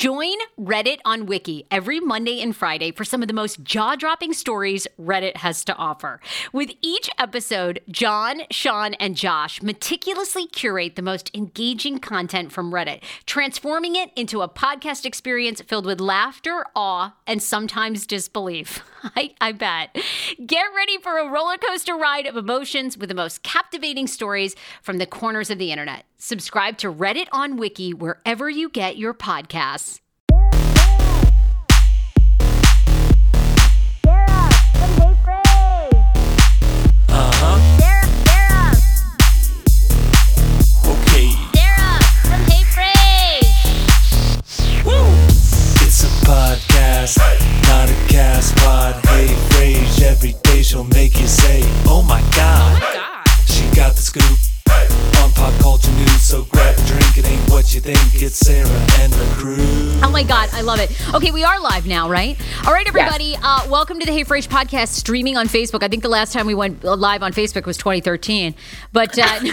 Join Reddit on Wiki every Monday and Friday for some of the most jaw dropping stories Reddit has to offer. With each episode, John, Sean, and Josh meticulously curate the most engaging content from Reddit, transforming it into a podcast experience filled with laughter, awe, and sometimes disbelief. I, I bet. Get ready for a roller coaster ride of emotions with the most captivating stories from the corners of the internet. Subscribe to Reddit on Wiki wherever you get your podcasts. It. Okay, we are live now, right? All right, everybody, uh, welcome to the Hey Frase podcast streaming on Facebook. I think the last time we went live on Facebook was 2013. But. Uh,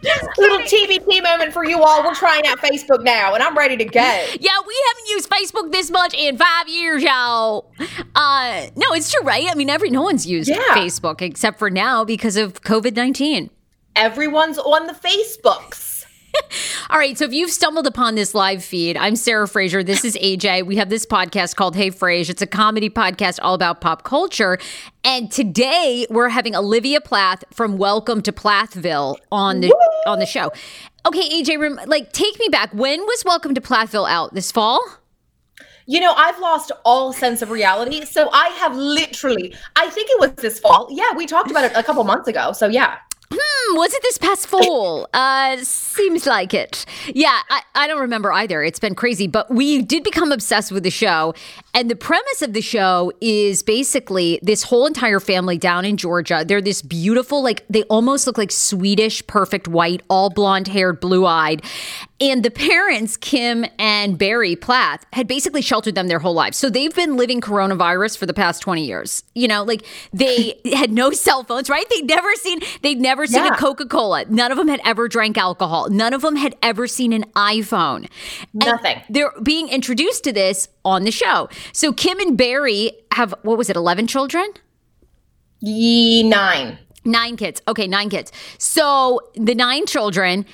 Little TBT moment for you all. We're trying out Facebook now, and I'm ready to go. Yeah, we haven't used Facebook this much in five years, y'all. Uh, no, it's true, right? I mean, every no one's used Yeah. Facebook except for now because of COVID nineteen. Everyone's on the Facebooks. All right, so if you've stumbled upon this live feed, I'm Sarah Fraser. This is AJ. We have this podcast called Hey Frase. It's a comedy podcast all about pop culture. And today we're having Olivia Plath from Welcome to Plathville on the on the show. Okay, AJ, like take me back. When was Welcome to Plathville out? This fall? You know, I've lost all sense of reality. So I have literally, I think it was this fall. Yeah, we talked about it a couple months ago. So yeah. Hmm, was it this past fall? Uh, seems like it. Yeah, I, I don't remember either. It's been crazy, but we did become obsessed with the show. And the premise of the show is basically this whole entire family down in Georgia. They're this beautiful, like, they almost look like Swedish, perfect white, all blonde haired, blue eyed. And the parents, Kim and Barry Plath, had basically sheltered them their whole lives. So they've been living coronavirus for the past 20 years. You know, like they had no cell phones, right? They'd never seen, they'd never seen Yeah. a Coca Cola. None of them had ever drank alcohol. None of them had ever seen an iPhone. And Nothing. they're being introduced to this on the show. So Kim and Barry have, what was it, 11 children? Ye nine. Nine kids. Okay, nine kids. So the nine children.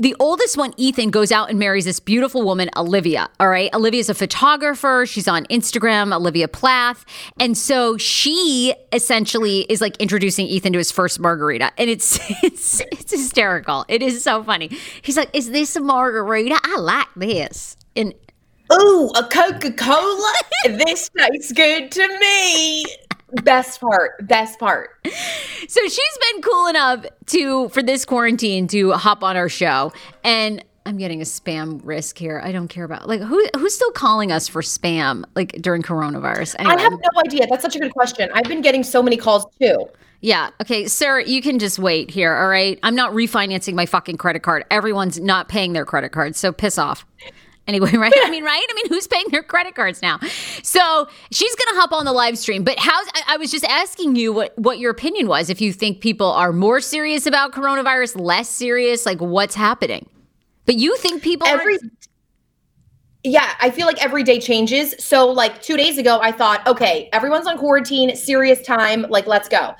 The oldest one, Ethan, goes out and marries this beautiful woman, Olivia. All right. Olivia's a photographer. She's on Instagram, Olivia Plath. And so she essentially is like introducing Ethan to his first margarita. And it's it's it's hysterical. It is so funny. He's like, Is this a margarita? I like this. And Ooh, a Coca Cola? this tastes good to me. Best part. Best part. So she's been cool enough to for this quarantine to hop on our show, and I'm getting a spam risk here. I don't care about like who who's still calling us for spam like during coronavirus. Anyway, I have no idea. That's such a good question. I've been getting so many calls too. yeah, okay, Sarah, you can just wait here. All right, I'm not refinancing my fucking credit card. Everyone's not paying their credit cards, so piss off. Anyway, right? I mean, right? I mean, who's paying their credit cards now? So she's going to hop on the live stream. But how's, I, I was just asking you what, what your opinion was. If you think people are more serious about coronavirus, less serious, like what's happening? But you think people Every- are. Yeah, I feel like every day changes. So, like two days ago, I thought, okay, everyone's on quarantine, serious time, like, let's go.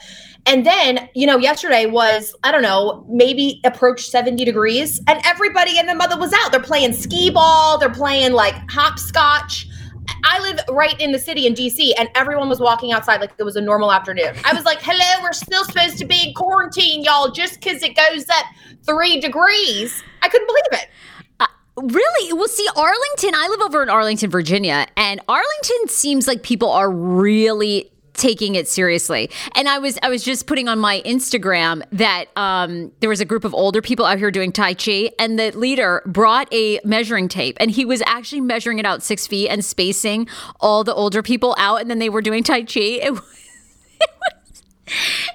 And then, you know, yesterday was, I don't know, maybe approached 70 degrees, and everybody and the mother was out. They're playing skee ball, they're playing like hopscotch. I live right in the city in DC, and everyone was walking outside like it was a normal afternoon. I was like, hello, we're still supposed to be in quarantine, y'all, just because it goes up three degrees. I couldn't believe it. Uh, really? Well, see, Arlington, I live over in Arlington, Virginia, and Arlington seems like people are really taking it seriously. And I was I was just putting on my Instagram that um, there was a group of older people out here doing Tai Chi, and the leader brought a measuring tape, and he was actually measuring it out six feet and spacing all the older people out, and then they were doing Tai Chi. It was, it was,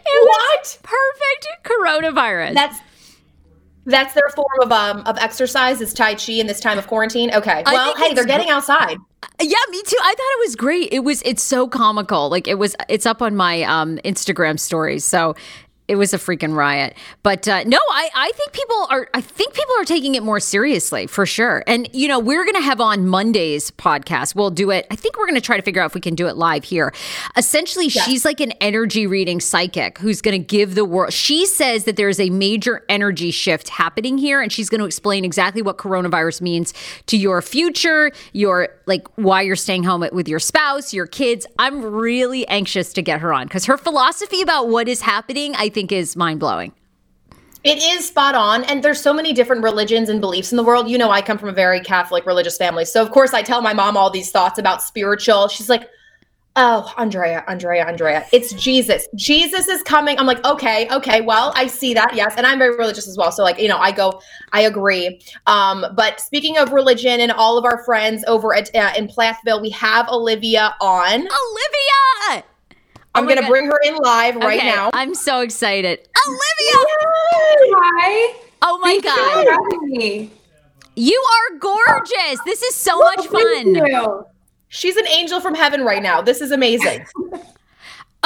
it was perfect coronavirus. That's that's their form of um of exercise is tai chi in this time of quarantine. Okay. Well, hey, they're getting outside. Yeah, me too. I thought it was great. It was it's so comical. Like it was it's up on my um Instagram stories. So it was a freaking riot. But uh, no, I, I think people are I think people are taking it more seriously for sure. And you know, we're gonna have on Monday's podcast. We'll do it. I think we're gonna try to figure out if we can do it live here. Essentially, she's like an energy reading psychic who's gonna give the world she says that there's a major energy shift happening here, and she's gonna explain exactly what coronavirus means to your future, your like why you're staying home with your spouse, your kids. I'm really anxious to get her on because her philosophy about what is happening, I think, is mind blowing. It is spot on. And there's so many different religions and beliefs in the world. You know, I come from a very Catholic religious family. So, of course, I tell my mom all these thoughts about spiritual. She's like, oh, Andrea, Andrea, Andrea, it's Jesus. Jesus is coming. I'm like, okay, okay, well, I see that. Yes. And I'm very religious as well. So, like, you know, I go, I agree. Um, but speaking of religion and all of our friends over at uh, in Plathville, we have Olivia on. Olivia! Oh I'm Oh going to God. bring her in live right Okay, now. I'm so excited. Olivia! Hi. Oh my Thank God. for. You are gorgeous. This is so much fun. She's an angel from heaven right now. This is amazing.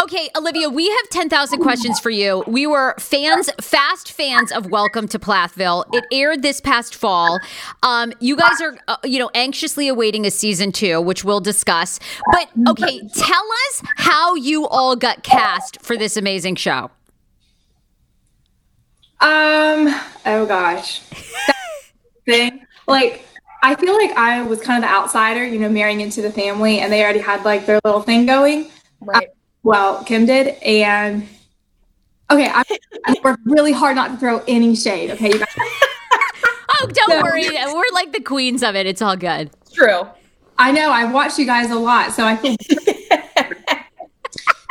Okay, Olivia, we have 10,000 questions for you. We were fans, fast fans of Welcome to Plathville. It aired this past fall. Um, you guys are, uh, you know, anxiously awaiting a season two, which we'll discuss. But okay, tell us how you all got cast for this amazing show. Um. Oh gosh. Thing. Like, I feel like I was kind of the outsider, you know, marrying into the family, and they already had like their little thing going. Right. Well, Kim did, and okay, I, I worked really hard not to throw any shade. Okay, you guys. Oh, don't So- worry. We're like the queens of it. It's all good. True. I know I've watched you guys a lot, so I feel.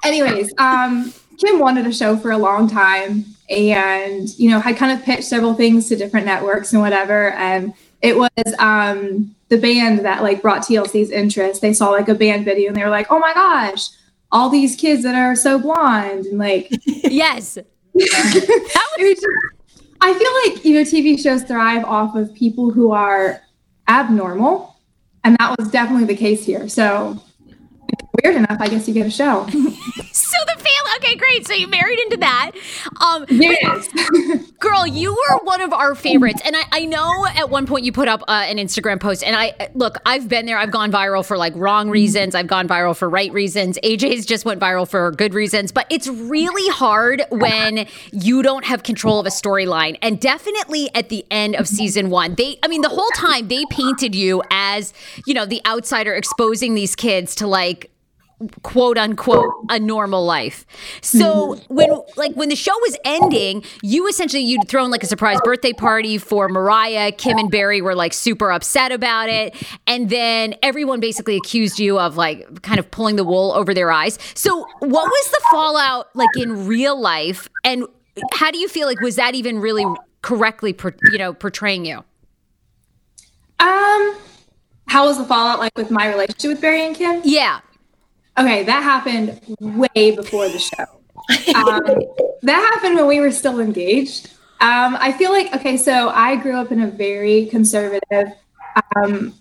Anyways, um, Kim wanted a show for a long time, and you know had kind of pitched several things to different networks and whatever. And it was um, the band that like brought TLC's interest. They saw like a band video, and they were like, "Oh my gosh, all these kids that are so blonde!" And like, Yes. it was just- I feel like you know TV shows thrive off of people who are abnormal, and that was definitely the case here. So if it's weird enough, I guess you get a show. So the family. Okay, great. So you married into that. Um, yes. Girl, you were one of our favorites. And I, I know at one point you put up uh, an Instagram post. And I look, I've been there. I've gone viral for like wrong reasons. I've gone viral for right reasons. AJ's just went viral for good reasons. But it's really hard when you don't have control of a storyline. And definitely at the end of season one, they, I mean, the whole time they painted you as, you know, the outsider exposing these kids to like, quote unquote a normal life. So when like when the show was ending, you essentially you'd thrown like a surprise birthday party for Mariah. Kim and Barry were like super upset about it, and then everyone basically accused you of like kind of pulling the wool over their eyes. So what was the fallout like in real life, and how do you feel like was that even really correctly per, you know portraying you? Um, how was the fallout like with my relationship with Barry and Kim? Yeah. Okay, that happened way before the show. Um, that happened when we were still engaged. Um, I feel like okay, so I grew up in a very conservative um,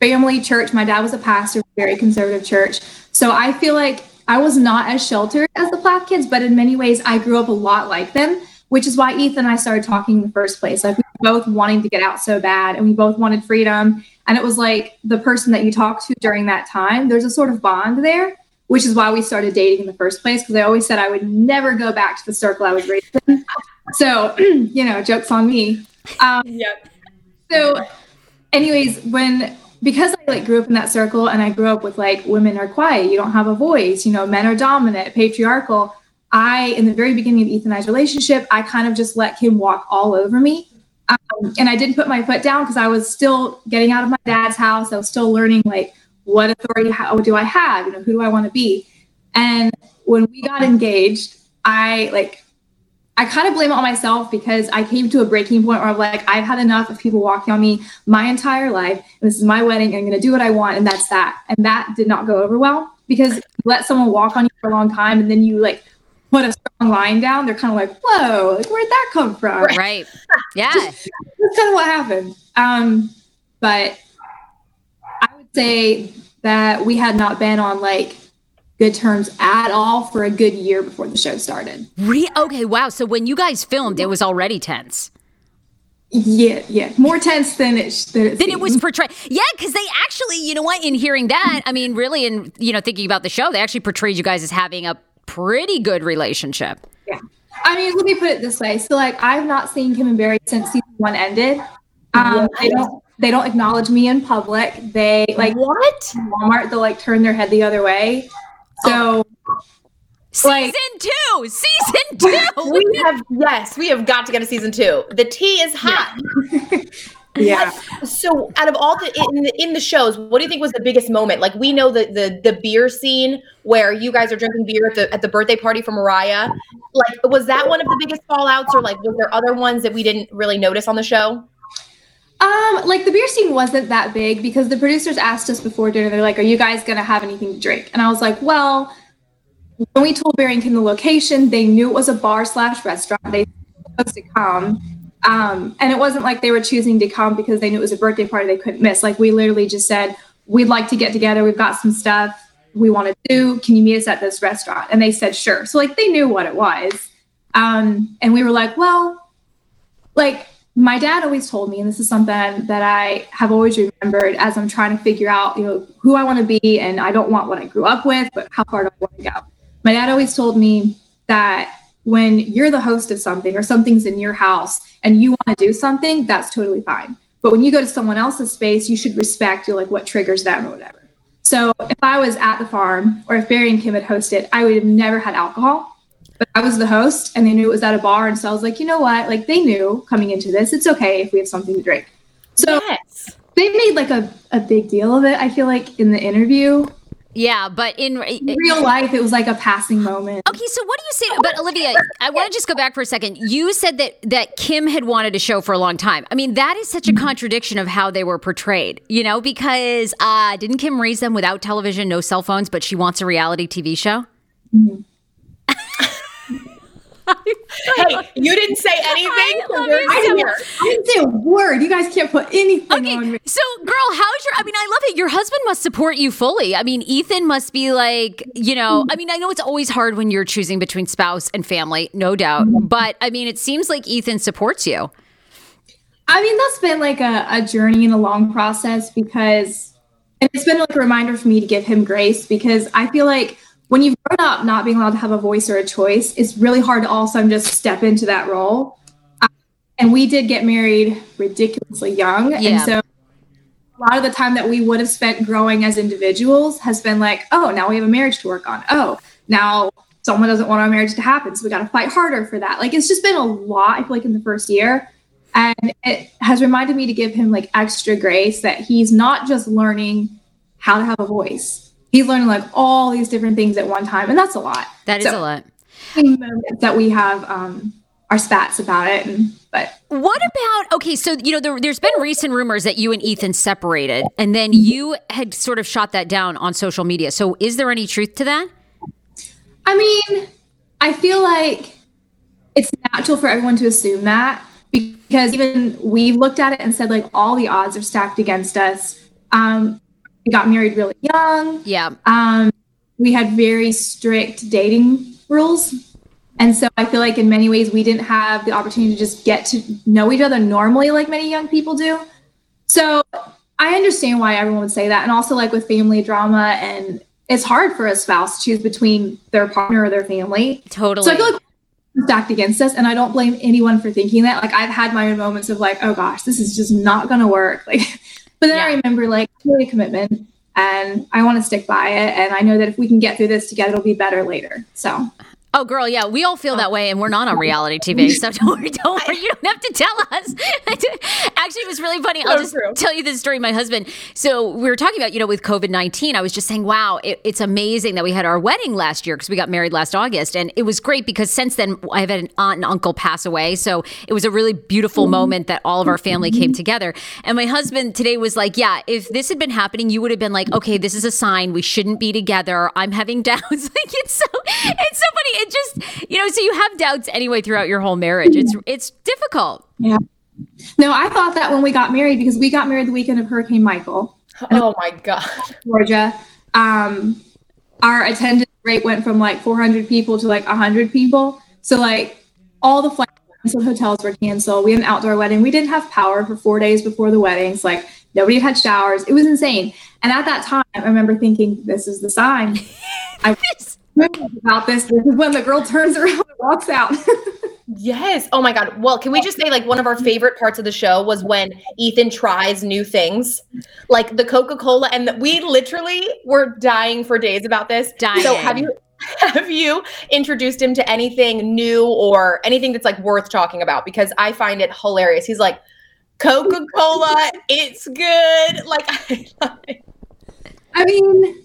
family church. My dad was a pastor, very conservative church. So I feel like I was not as sheltered as the Plath kids, but in many ways, I grew up a lot like them, which is why Ethan and I started talking in the first place. Like we were both wanting to get out so bad, and we both wanted freedom. And it was like the person that you talk to during that time, there's a sort of bond there, which is why we started dating in the first place. Because I always said I would never go back to the circle I was raised in. So, you know, jokes on me. Um, Yep. so, anyways, when because I like grew up in that circle and I grew up with like women are quiet, you don't have a voice, you know, men are dominant, patriarchal. I, in the very beginning of Ethan and I's relationship, I kind of just let him walk all over me. Um, and I didn't put my foot down because I was still getting out of my dad's house. I was still learning like what authority how do I have? You know, who do I want to be? And when we got engaged, I like I kind of blame it on myself because I came to a breaking point where I'm like, I've had enough of people walking on me my entire life. And this is my wedding. I'm going to do what I want. And that's that. And that did not go over well because let someone walk on you for a long time and then you like put a strong line down. They're kind of like, whoa, like, where'd that come from? Right. Yeah. That's kind of what happened. Um, but I would say that we had not been on like good terms at all for a good year before the show started. Re- okay, wow. So when you guys filmed, it was already tense. Yeah, yeah, more tense than it sh- than it, Then it was portrayed. Yeah, because they actually, you know what? In hearing that, I mean, really, in you know, thinking about the show, they actually portrayed you guys as having a pretty good relationship. Yeah. I mean, let me put it this way. So, like, I've not seen Kim and Barry since season one ended. Um, they don't they don't acknowledge me in public. They like What? Walmart. They'll like turn their head the other way. So, Season Like- two, season two. We have yes, we have got to get a season two. The tea is hot. yeah. So, out of all the in the in the shows, what do you think was the biggest moment? Like, we know the the the beer scene where you guys are drinking beer at the at the birthday party for Mariah. Like, was that one of the biggest fallouts, or like, was there other ones that we didn't really notice on the show? Um, like the beer scene wasn't that big because the producers asked us before dinner, they're like, Are you guys gonna have anything to drink? And I was like, Well, when we told Barrington the location, they knew it was a bar slash restaurant. They supposed to come. Um, and it wasn't like they were choosing to come because they knew it was a birthday party they couldn't miss. Like we literally just said, We'd like to get together, we've got some stuff we want to do. Can you meet us at this restaurant? And they said, Sure. So like they knew what it was. Um, and we were like, Well, like my dad always told me, and this is something that I have always remembered as I'm trying to figure out, you know, who I want to be, and I don't want what I grew up with, but how far do I want to go? My dad always told me that when you're the host of something or something's in your house and you want to do something, that's totally fine. But when you go to someone else's space, you should respect you like what triggers them or whatever. So if I was at the farm or if Barry and Kim had hosted, I would have never had alcohol but I was the host and they knew it was at a bar. And so I was like, you know what? Like they knew coming into this, it's okay if we have something to drink. So yes. they made like a, a big deal of it. I feel like in the interview, Yeah, but in in real life, it was like a passing moment. Okay, so what do you say? But Olivia, I want to just go back for a second. You said that that Kim had wanted a show for a long time. I mean, that is such a contradiction of how they were portrayed. You know, because uh, didn't Kim raise them without television, no cell phones, but she wants a reality TV show? Hey, you didn't say anything. I so love we're you so here. I didn't say a word. You guys can't put anything Okay, on me. so girl, how's your? I mean, I love it. Your husband must support you fully. I mean, Ethan must be like, you know. Hmm. I mean, I know it's always hard when you're choosing between spouse and family, no doubt. Hmm. But I mean, it seems like Ethan supports you. I mean, that's been like a, a journey and a long process because, and it's been like a reminder for me to give him grace because I feel like when you've grown up not being allowed to have a voice or a choice, it's really hard to all of a sudden just step into that role. Um, and we did get married ridiculously young. Yeah. And so a lot of the time that we would have spent growing as individuals has been like, oh, now we have a marriage to work on. Oh, now someone doesn't want our marriage to happen. So we got to fight harder for that. Like it's just been a lot, I feel like, in the first year. And it has reminded me to give him like extra grace that he's not just learning how to have a voice. He's learning like all these different things at one time. And that's a lot. That is So- a lot. That we have um, our spats about it. And, but What about okay? So you know there, there's been recent rumors that you and Ethan separated, and then you had sort of shot that down on social media. So is there any truth to that? I mean, I feel like it's natural for everyone to assume that because because even we looked at it and said like all the odds are stacked against us. Um, we got married really young. Yeah. Um, we had very strict dating rules. And so I feel like in many ways we didn't have the opportunity to just get to know each other normally like many young people do. So I understand why everyone would say that. And also like with family drama and it's hard for a spouse to choose between their partner or their family. Totally. So I feel like stacked against us and I don't blame anyone for thinking that. Like I've had my own moments of like, oh gosh, this is just not gonna work. Like but then I remember like really a commitment and I want to stick by it and I know that if we can get through this together it'll be better later. So Oh, girl, yeah, we all feel oh. that way, and we're not on reality TV, so don't worry, don't worry, you don't have to tell us. Actually, it was really funny. I'll just tell you this story. My husband, so we were talking about, you know, with COVID 19, I was just saying, wow, it, it's amazing that we had our wedding last year because we got married last August. And it was great because since then, I've had an aunt and uncle pass away. So it was a really beautiful mm-hmm. moment that all of our family came mm-hmm. together. And my husband today was like, yeah, if this had been happening, you would have been like, okay, this is a sign we shouldn't be together. I'm having doubts. like it's so, it's so funny. It just, you know, so you have doubts anyway throughout your whole marriage. It's, it's difficult. yeah. No, I thought that when we got married because we got married the weekend of Hurricane Michael. Oh my god. Georgia, um, our attendance rate went from like 400 people to like 100 people. So like all the flights and hotels were canceled. We had an outdoor wedding. We didn't have power for four days before the weddings. Like nobody had showers. It was insane. And at that time, I remember thinking, "This is the sign." I about this. This is when the girl turns around and walks out. Yes. Oh my God. Well, can we just say like one of our favorite parts of the show was when Ethan tries new things, like the Coca Cola, and the, we literally were dying for days about this. Dying. So have you have you introduced him to anything new or anything that's like worth talking about? Because I find it hilarious. He's like Coca Cola, it's good. Like I love it. I mean,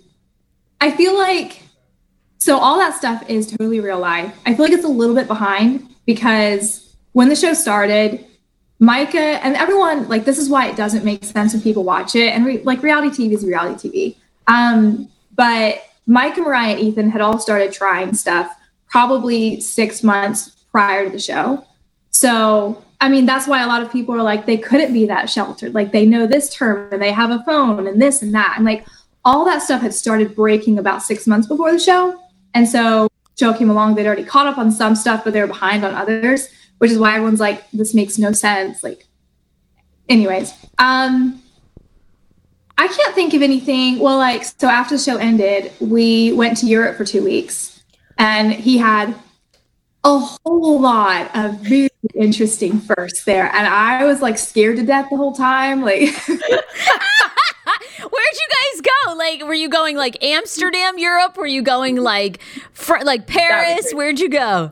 I feel like so all that stuff is totally real life. I feel like it's a little bit behind because when the show started, Micah and everyone like this is why it doesn't make sense when people watch it and re- like reality TV is reality TV. Um, but Mike and Mariah and Ethan had all started trying stuff probably six months prior to the show. So, I mean, that's why a lot of people are like, they couldn't be that sheltered. Like, they know this term and they have a phone and this and that. And like, all that stuff had started breaking about six months before the show. And so, show came along, they'd already caught up on some stuff, but they were behind on others, which is why everyone's like, this makes no sense. Like, anyways, um, I can't think of anything. Well, like, so after the show ended, we went to Europe for two weeks and he had a whole lot of very interesting firsts there. And I was like scared to death the whole time. Like, Where'd you guys go? Like, were you going like Amsterdam, Europe? Were you going like, fr- like Paris? Where'd you go?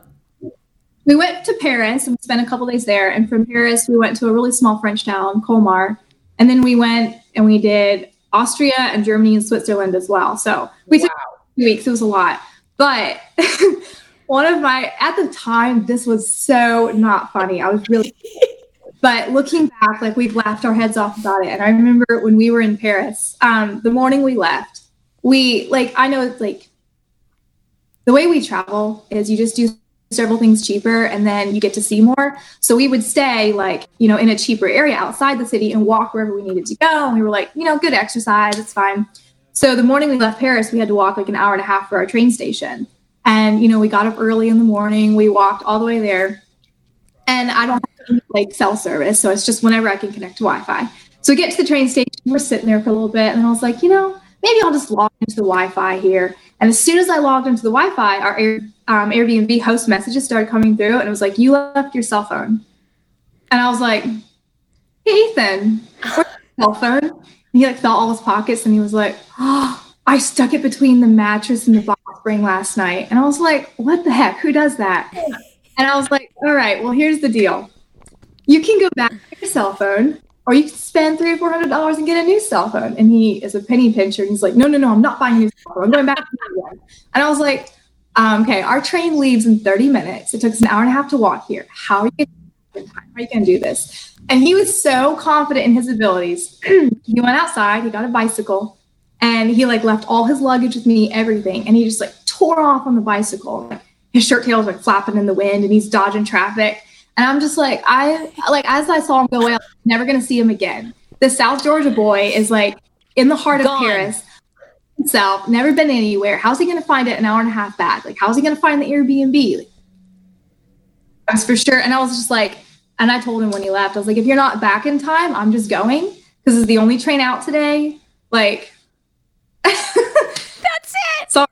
we went to Paris and we spent a couple days there. And from Paris, we went to a really small French town, Colmar. And then we went and we did Austria and Germany and Switzerland as well. So we took two weeks. It was a lot. But one of my, at the time, this was so not funny. I was really, but looking back, like we've laughed our heads off about it. And I remember when we were in Paris, um, the morning we left, we, like, I know it's like, the way we travel is you just do several things cheaper and then you get to see more. So we would stay like, you know, in a cheaper area outside the city and walk wherever we needed to go. And we were like, you know, good exercise, it's fine. So the morning we left Paris, we had to walk like an hour and a half for our train station. And, you know, we got up early in the morning, we walked all the way there. And I don't have any, like cell service. So it's just whenever I can connect to Wi Fi. So we get to the train station, we're sitting there for a little bit. And I was like, you know, maybe I'll just log into the Wi Fi here. And as soon as I logged into the Wi Fi, our Air, um, Airbnb host messages started coming through. And it was like, you left your cell phone. And I was like, hey, Ethan, where's your cell phone? And he like felt all his pockets and he was like, oh, I stuck it between the mattress and the box spring last night. And I was like, what the heck? Who does that? And I was like, all right, well, here's the deal. You can go back to your cell phone or you can spend three or four hundred dollars and get a new cell phone. And he is a penny pincher. And he's like, no, no, no, I'm not buying a new cell phone. I'm going back to the one. And I was like, um, okay, our train leaves in 30 minutes. It took us an hour and a half to walk here. How are you going to How are you going to do this? And he was so confident in his abilities. he went outside, he got a bicycle, and he like left all his luggage with me, everything. And he just like tore off on the bicycle. Like, his shirt tail was like flapping in the wind and he's dodging traffic. And I'm just like, I like as I saw him go away, I'm never gonna see him again. The South Georgia boy is like in the heart Gone. of Paris himself, never been anywhere. How's he gonna find it an hour and a half back? Like, how's he gonna find the Airbnb? Like, that's for sure. And I was just like, and I told him when he left, I was like, if you're not back in time, I'm just going because it's the only train out today. Like, That's it. sorry.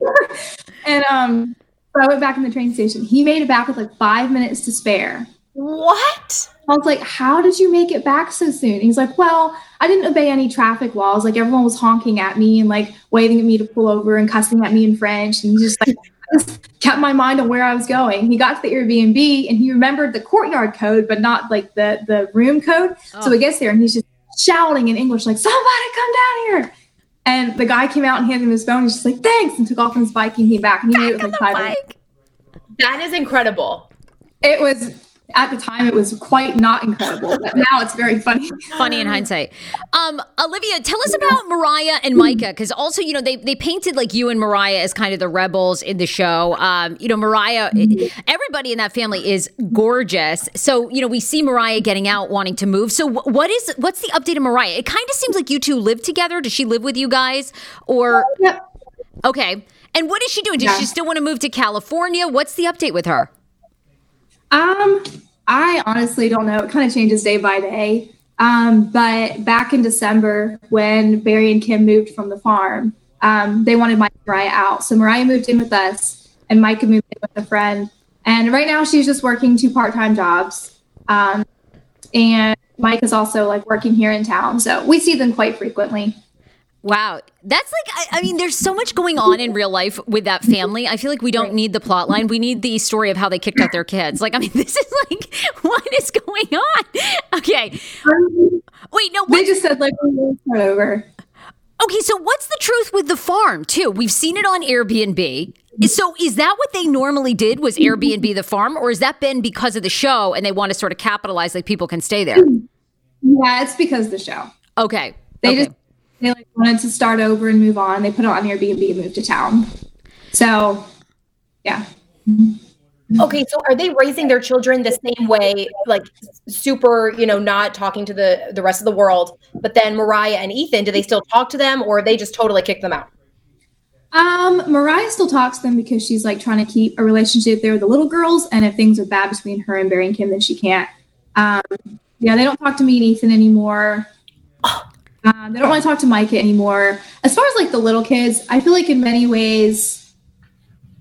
and um, I went back in the train station. He made it back with like five minutes to spare. What? I was like, how did you make it back so soon? He's like, well, I didn't obey any traffic laws. Like everyone was honking at me and like waving at me to pull over and cussing at me in French. And he just like I just kept my mind on where I was going. He got to the Airbnb and he remembered the courtyard code, but not like the the room code. So oh. he gets there and he's just shouting in English, like, somebody come down here. And the guy came out and handed him his phone. He's just like, thanks, and took off on his bike and came back. And he made it like five. That is incredible. It was at the time it was quite not incredible, but now it's very funny. funny in hindsight. Um, Olivia, tell us about Mariah and Micah, because also, you know, they they painted like you and Mariah as kind of the rebels in the show. Um, you know, Mariah, everybody in that family is gorgeous. So, you know, we see Mariah getting out, wanting to move. So, what is what's the update of Mariah? It kind of seems like you two live together. Does she live with you guys, or okay? And what is she doing? Does Yeah. she still want to move to California? What's the update with her? Um, I honestly don't know. It kind of changes day by day. Um, but back in December, when Barry and Kim moved from the farm, um, they wanted Mike and Mariah out. So Mariah moved in with us, and Micah moved in with a friend. And right now, she's just working two part-time jobs. Um, and Mike is also like working here in town, so we see them quite frequently. Wow. That's like, I, I mean, there's so much going on in real life with that family. I feel like we don't need the plot line. We need the story of how they kicked out their kids. Like, I mean, this is like, what is going on? Okay. Wait, no, They just said like oh, we'll start over. okay. So, what's the truth with the farm, too? We've seen it on Airbnb. So, is that what they normally did? Was Airbnb the farm, or has that been because of the show and they want to sort of capitalize like people can stay there? Yeah, it's because of the show. Okay. They okay. just they like wanted to start over and move on. They put it on Airbnb and moved to town. So, yeah. Okay, so are they raising their children the same way, like super, you know, not talking to the the rest of the world? But then Mariah and Ethan, do they still talk to them, or they just totally kick them out? Um, Mariah still talks to them because she's like trying to keep a relationship there with the little girls, and if things are bad between her and Barry and Kim, then she can't. Um, yeah, they don't talk to me and Ethan anymore. Um, they don't want to talk to Micah anymore. As far as like the little kids, I feel like in many ways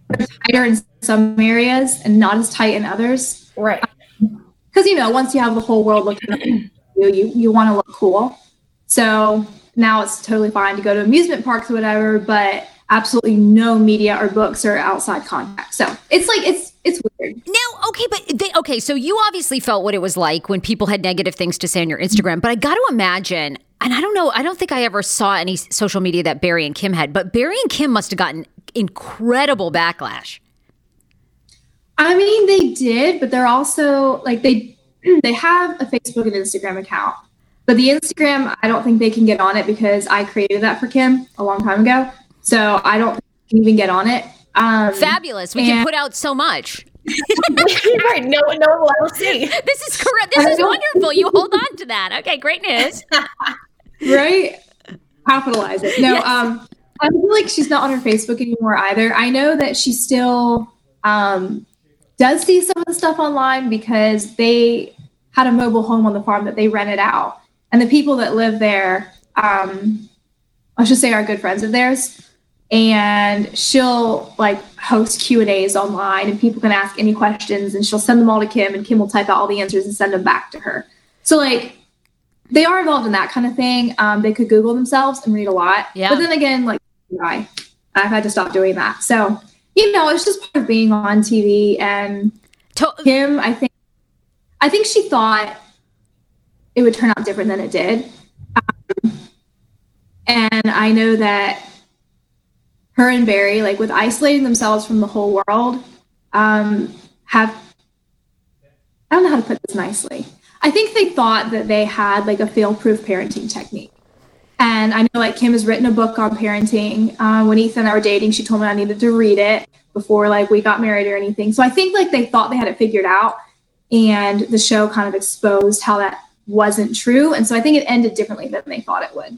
they're tighter in some areas and not as tight in others. Right. because you know once you have the whole world looking at you you you want to look cool so now it's totally fine to go to amusement parks or whatever but absolutely no media or books or outside contact so it's like it's it's weird Now, okay, but they, okay, so you obviously felt what it was like when people had negative things to say on your Instagram, but I got to imagine, and I don't know, I don't think I ever saw any social media that Barry and Kim had, but Barry and Kim must have gotten incredible backlash. i mean they did but they're also like they they have a facebook and instagram account but the instagram i don't think they can get on it because i created that for kim a long time ago so i don't think even get on it um Fabulous. We can put out so much. right. No, no one will ever see. This is correct. This is wonderful. You hold on to that. Okay, great news. right? Capitalize it. No, um, I feel like she's not on her Facebook anymore either. I know that she still um, does see some of the stuff online because they had a mobile home on the farm that they rented out, and the people that live there, um, I should say, are good friends of theirs. And she'll like host Q and A's online, and people can ask any questions, and she'll send them all to Kim, and Kim will type out all the answers and send them back to her. So like they are involved in that kind of thing. Um, they could Google themselves and read a lot. Yeah. But then again, like I, I've had to stop doing that. So you know, it's just part of being on TV. And To- Kim, I think, I think she thought it would turn out different than it did. Um, and I know that her and Barry, like with isolating themselves from the whole world, um, have I don't know how to put this nicely. I think they thought that they had like a fail-proof parenting technique. And I know like Kim has written a book on parenting. Uh, when Ethan and I were dating, she told me I needed to read it before like we got married or anything. So I think like they thought they had it figured out. and the show kind of exposed how that wasn't true. And so I think it ended differently than they thought it would.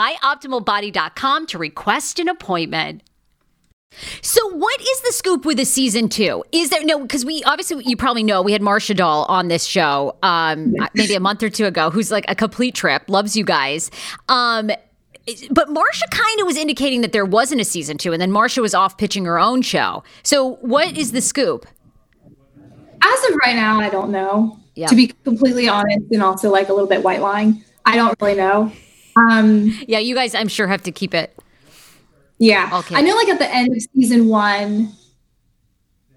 myoptimalbody.com to request an appointment. So, what is the scoop with the season two? Is there no? Because we obviously you probably know we had Marcia Doll on this show, um, maybe a month or two ago, who's like a complete trip, loves you guys. Um, but Marcia kind of was indicating that there wasn't a season two, and then Marcia was off pitching her own show. So, what is the scoop? As of right now, I don't know. Yeah. To be completely honest, and also like a little bit white lying, I don't really know. Um, Yeah, you guys, I'm sure have to keep it. yeah, Okay. I know. Like at the end of season one,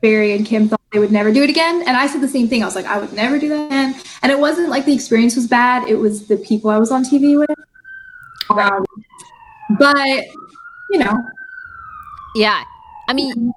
Barry and Kim thought they would never do it again, and I said the same thing. I was like, I would never do that again. And it wasn't like the experience was bad; it was the people I was on TV with. Um, but you know, Yeah, I mean.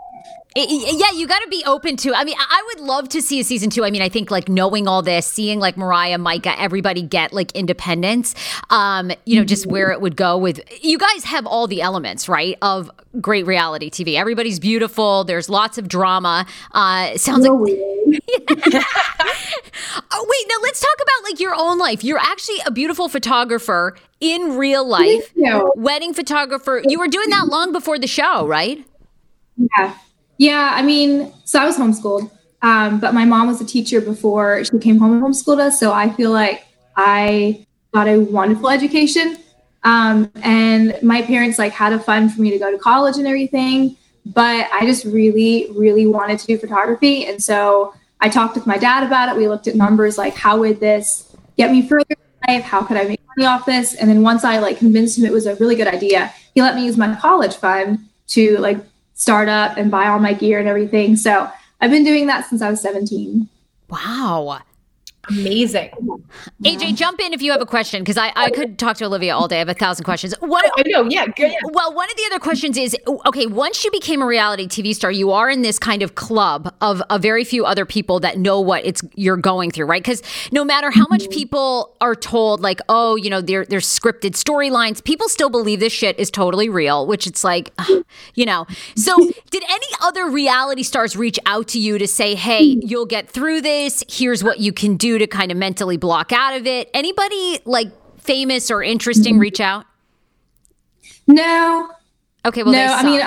Yeah, you got to be open to. I mean, I would love to see a season two. I mean, I think like knowing all this, seeing like Mariah, Micah, everybody get like independence. Um, you know, just where it would go with. You guys have all the elements, right, of great reality TV. Everybody's beautiful. There's lots of drama. Uh, sounds so like. Oh, wait, now let's talk about like your own life. You're actually a beautiful photographer in real life, wedding photographer. You were doing that long before the show, right? Yeah. Yeah. I mean, so I was homeschooled, um, but my mom was a teacher before she came home and homeschooled us. So I feel like I got a wonderful education. Um, and my parents like had a fund for me to go to college and everything. But I just really, really wanted to do photography. And so I talked with my dad about it. We looked at numbers like, how would this get me further in life? How could I make money off this? And then once I like convinced him it was a really good idea, he let me use my college fund to like start up and buy all my gear and everything. So I've been doing that since I was 17. Wow. Amazing. AJ, jump in if you have a question because I, I could talk to Olivia all day. I have a thousand questions. What? Oh, I know. Yeah. Good. Well, one of the other questions is okay, once you became a reality TV star, you are in this kind of club of a very few other people that know what it's you're going through, right? Because no matter how much mm-hmm. people are told, like, oh, you know, there, there's scripted storylines, people still believe this shit is totally real, which it's like, you know. So, did any other reality stars reach out to you to say, hey, mm-hmm. you'll get through this? Here's what you can do to kind of mentally block out of it? Anybody like famous or interesting reach out? No, Okay, well, No, I mean.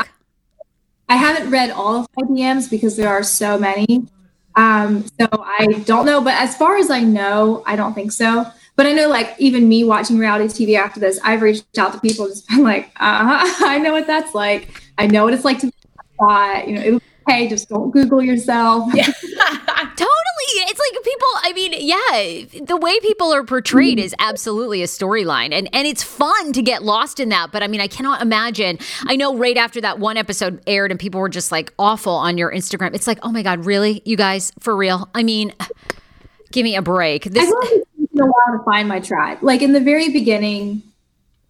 I haven't read all of my DMs because there are so many. Um, so I don't know, but as far as I know, I don't think so. But I know, like, even me watching reality TV after this, I've reached out to people, just been like, uh, I know what that's like. I know what it's like to be. You know, it was okay. Just don't Google yourself. Yeah. Totally. It's like people, I mean, yeah, the way people are portrayed is absolutely a storyline. And and it's fun to get lost in that, but I mean, I cannot imagine. I know right after that one episode aired and people were just like awful on your Instagram. It's like, "Oh my god, really? You guys for real?" I mean, give me a break. This a while to find my tribe. Like in the very beginning,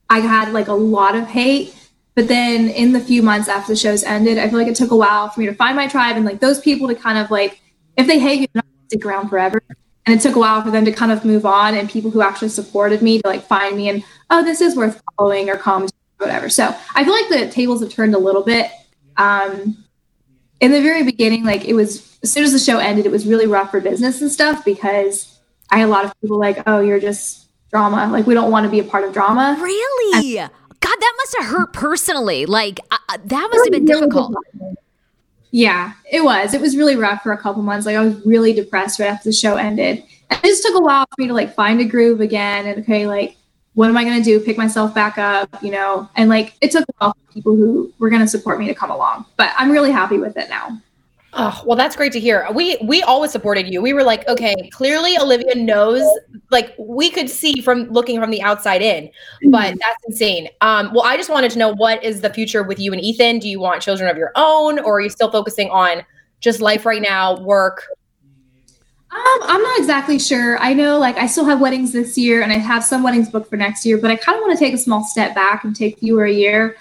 I had like a lot of hate, but then in the few months after the shows ended, I feel like it took a while for me to find my tribe and like those people to kind of like, if they hate you, stick around forever. And it took a while for them to kind of move on and people who actually supported me to like find me and oh, this is worth following or commenting, whatever. So I feel like the tables have turned a little bit. Um, in the very beginning, like it was as soon as the show ended, it was really rough for business and stuff because I had a lot of people like, "Oh, you're just drama. Like we don't want to be a part of drama." really? God, that must have hurt personally. Like uh, uh, that must have been difficult. Yeah, it was. It was really rough for a couple months. Like I was really depressed right after the show ended, it just took a while for me to like find a groove again and okay, like what am I gonna do? Pick myself back up, you know? And like it took a while for people who were gonna support me to come along. But I'm really happy with it now. Oh, well, that's great to hear. We we always supported you. We were like, okay, clearly Olivia knows. Like we could see from looking from the outside in, but Mhm. that's insane. Um, well, I just wanted to know what is the future with you and Ethan? Do you want children of your own, or are you still focusing on just life right now, work? Um, I'm not exactly sure. I know like I still have weddings this year and I have some weddings booked for next year, but I kind of want to take a small step back and take fewer a year.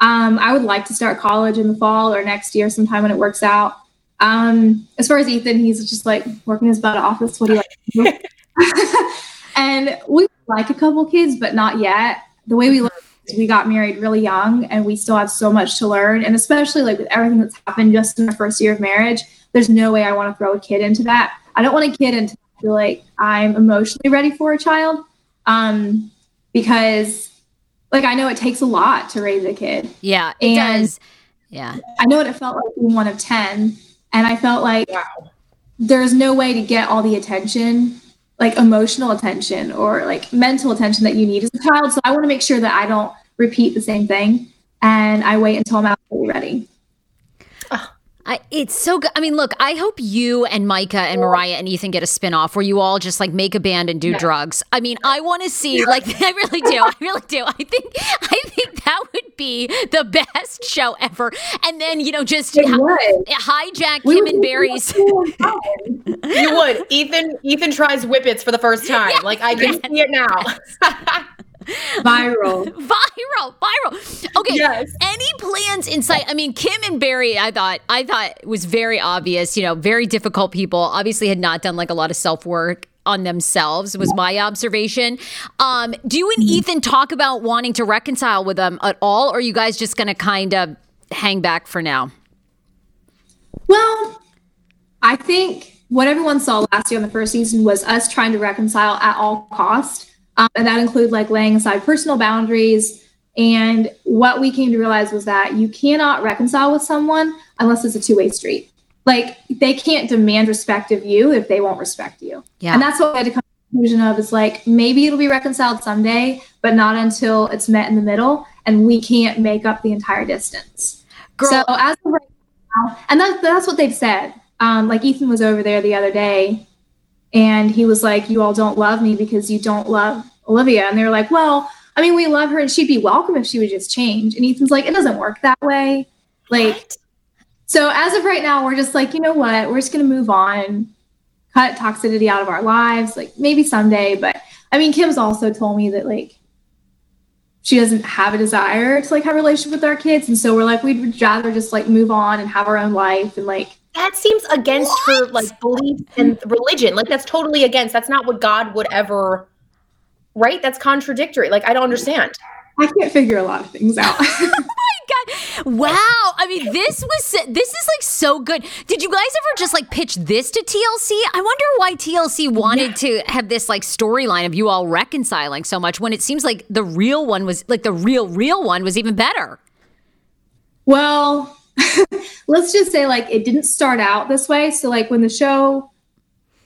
Um, I would like to start college in the fall or next year sometime when it works out. Um, as far as Ethan, he's just like working his butt off. That's what he likes and we like a couple kids, but not yet. The way we look we got married really young and we still have so much to learn. And especially like with everything that's happened just in our first year of marriage, there's no way I want to throw a kid into that. I don't want a kid until I feel like I'm emotionally ready for a child. Um, because like I know it takes a lot to raise a kid. Yeah, it And- does. Yeah. I know what it felt like being one of 10. And I felt like Wow. there's no way to get all the attention, like emotional attention or like mental attention that you need as a child. So I want to make sure that I don't repeat the same thing. And I wait until I'm absolutely ready. I, it's so good. I mean, look, I hope you and Micah and Moriah and Ethan get a spinoff where you all just like make a band and do drugs. I mean, I want to see like I really do. I really do. I think I think that would be the best show ever. And then, you know, just It hijack We Kim would and Barry's. You would. Ethan Ethan tries whippets for the first time. like I can see it now. Viral. viral, viral. Okay. Yes. Any plans in sight? I mean, Kim and Barry, I thought, I thought it was very obvious. You know, very difficult people. Obviously, had not done like a lot of self work on themselves. Was my observation. Um, do you and Ethan talk about wanting to reconcile with them at all, or are you guys just going to kind of hang back for now? Well, I think what everyone saw last year on the first season was us trying to reconcile at all cost, um, and that include like laying aside personal boundaries. And what we came to realize was that you cannot reconcile with someone unless it's a two way street. Like they can't demand respect of you if they won't respect you. Yeah. And that's what we had to come to the conclusion of is like maybe it'll be reconciled someday, but not until it's met in the middle and we can't make up the entire distance. Girl, So as of right now, and that's that's what they've said. Um, like Ethan was over there the other day, and he was like, "You all don't love me because you don't love Olivia," and they were like, "Well, I mean, we love her, and she'd be welcome if she would just change." And Ethan's like, "It doesn't work that way." Like, so as of right now, we're just like, you know what? We're just gonna move on, cut toxicity out of our lives. Like maybe someday, but I mean, Kim's also told me that like she doesn't have a desire to like have a relationship with our kids and so we're like we'd rather just like move on and have our own life and like that seems against her like belief and religion. Like that's totally against. That's not what God would ever. Right? That's contradictory. Like I don't understand. i can't figure a lot of things out Oh my God. Wow. I mean, this was this is like so good. Did you guys ever just like pitch this to TLC? I wonder why TLC wanted to have this like storyline of you all reconciling so much when it seems like the real one was like the real real one was even better. well let's just say like it didn't start out this way. So like when the show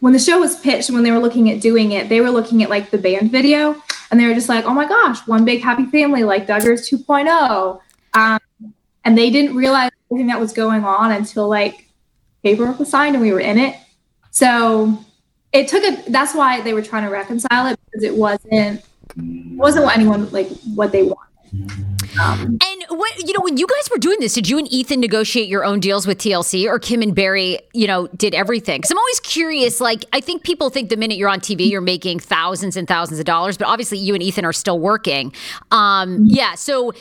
when the show was pitched when they were looking at doing it they were looking at like the band video and they were just like oh my gosh one big happy family like Duggars 2.0 um, and they didn't realize everything that was going on until like paperwork was signed and we were in it. So it took a that's why they were trying to reconcile it because it wasn't it wasn't what anyone like what they wanted And what you know, when you guys were doing this, did you and Ethan negotiate your own deals with TLC, or Kim and Barry, you know, did everything? Because I'm always curious. Like, I think people think the minute you're on TV, you're making thousands and thousands of dollars, but obviously you and Ethan are still working. Um, yeah. So,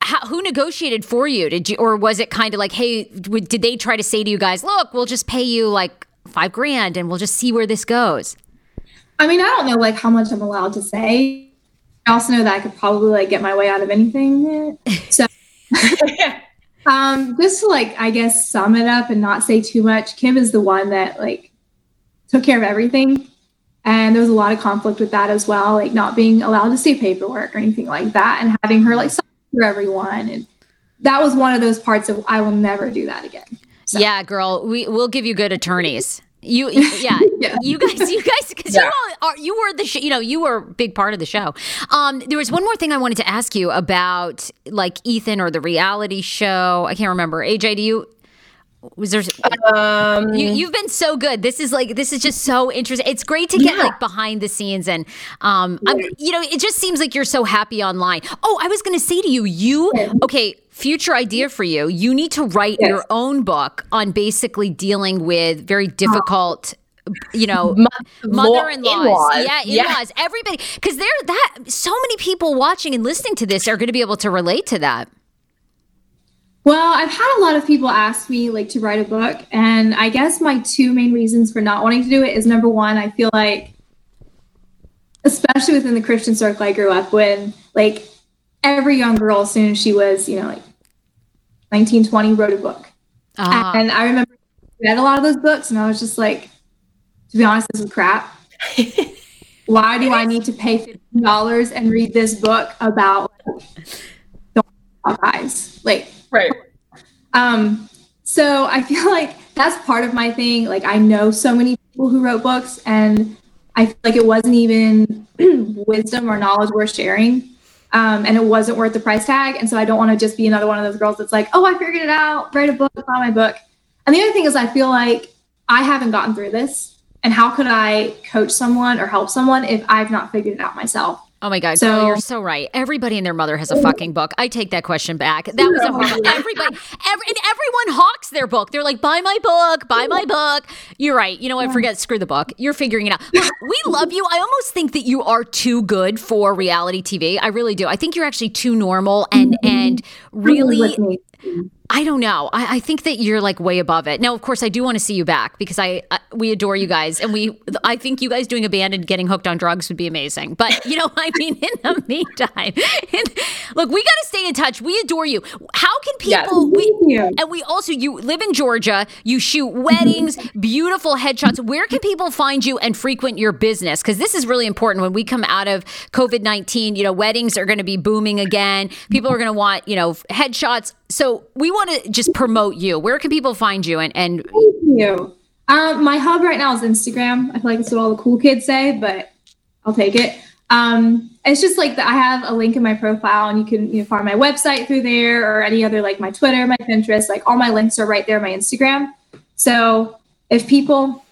how, who negotiated for you? Did you, or was it kind of like, hey, w- did they try to say to you guys, look, we'll just pay you like five grand, and we'll just see where this goes? I mean, I don't know like how much I'm allowed to say. I also know that I could probably like get my way out of anything. So um just to like I guess sum it up and not say too much, Kim is the one that like took care of everything. And there was a lot of conflict with that as well, like not being allowed to see paperwork or anything like that and having her like sign for everyone. And that was one of those parts of I will never do that again. So- Yeah, girl, we we'll give you good attorneys. You, yeah, Yeah. you guys, you guys, because Yeah. you all are, you were the, sh- you know, you were a big part of the show. Um, there was one more thing I wanted to ask you about, like Ethan or the reality show. I can't remember. AJ, do you? Was there? Um, You, you've been so good. This is like this is just so interesting. It's great to get Yeah. like behind the scenes and um, I'm, you know, it just seems like you're so happy online. Oh, I was to say to you, you okay? Future idea for you. You need to write Yes. your own book on basically dealing with very uh, difficult. You know, mother-in-laws, in-laws. yeah, Yeah. in-laws, everybody, because they're that. So many people watching and listening to this are going to be able to relate to that. Well, I've had a lot of people ask me like to write a book, and I guess my two main reasons for not wanting to do it is number one, I feel like, especially within the Christian circle I grew up with, like every young girl, as soon as she was, you know, like 19, 20, wrote a book. Ah. And I remember I read a lot of those books, and I was just like, to be honest, this is crap. Why do I need to pay fifteen dollars and read this book about like, guys? Like, right. um, so I feel like that's part of my thing. Like I know so many people who wrote books, and I feel like it wasn't even wisdom or knowledge worth sharing. Um, and it wasn't worth the price tag. And so I don't want to just be another one of those girls that's like, oh, I figured it out, write a book, buy my book. And the other thing is, I feel like I haven't gotten through this. And how could I coach someone or help someone if I've not figured it out myself? Oh my God, So- girl, you're so right. Everybody and their mother has a fucking book. I take that question back. That was a horrible. Everybody, every, and everyone hawks their book. They're like, buy my book, buy my book. You're right. You know what? Forget, screw the book. You're figuring it out. We love you. I almost think that you are too good for reality TV. I really do. I think you're actually too normal and and really. I don't know. I, I think that you're like way above it. Now, of course, I do want to see you back because I, I we adore you guys, and we I think you guys doing a band and getting hooked on drugs would be amazing. But you know, I mean, in the meantime, and look, we got to stay in touch. We adore you. How can Yes. people? We and we also you live in Georgia. You shoot weddings, beautiful headshots. Where can people find you and frequent your business? Because this is really important when we come out of COVID nineteen. You know, weddings are going to be booming again. People are going to want you know headshots. So we want to just promote you. Where can people find you? And and Thank you. Um, my hub right now is Instagram. I feel like that's what all the cool kids say, but I'll take it. Um, it's just like that. I have a link in my profile, and you can you know, find my website through there, or any other like my Twitter, my Pinterest. Like all my links are right there. My Instagram. So if people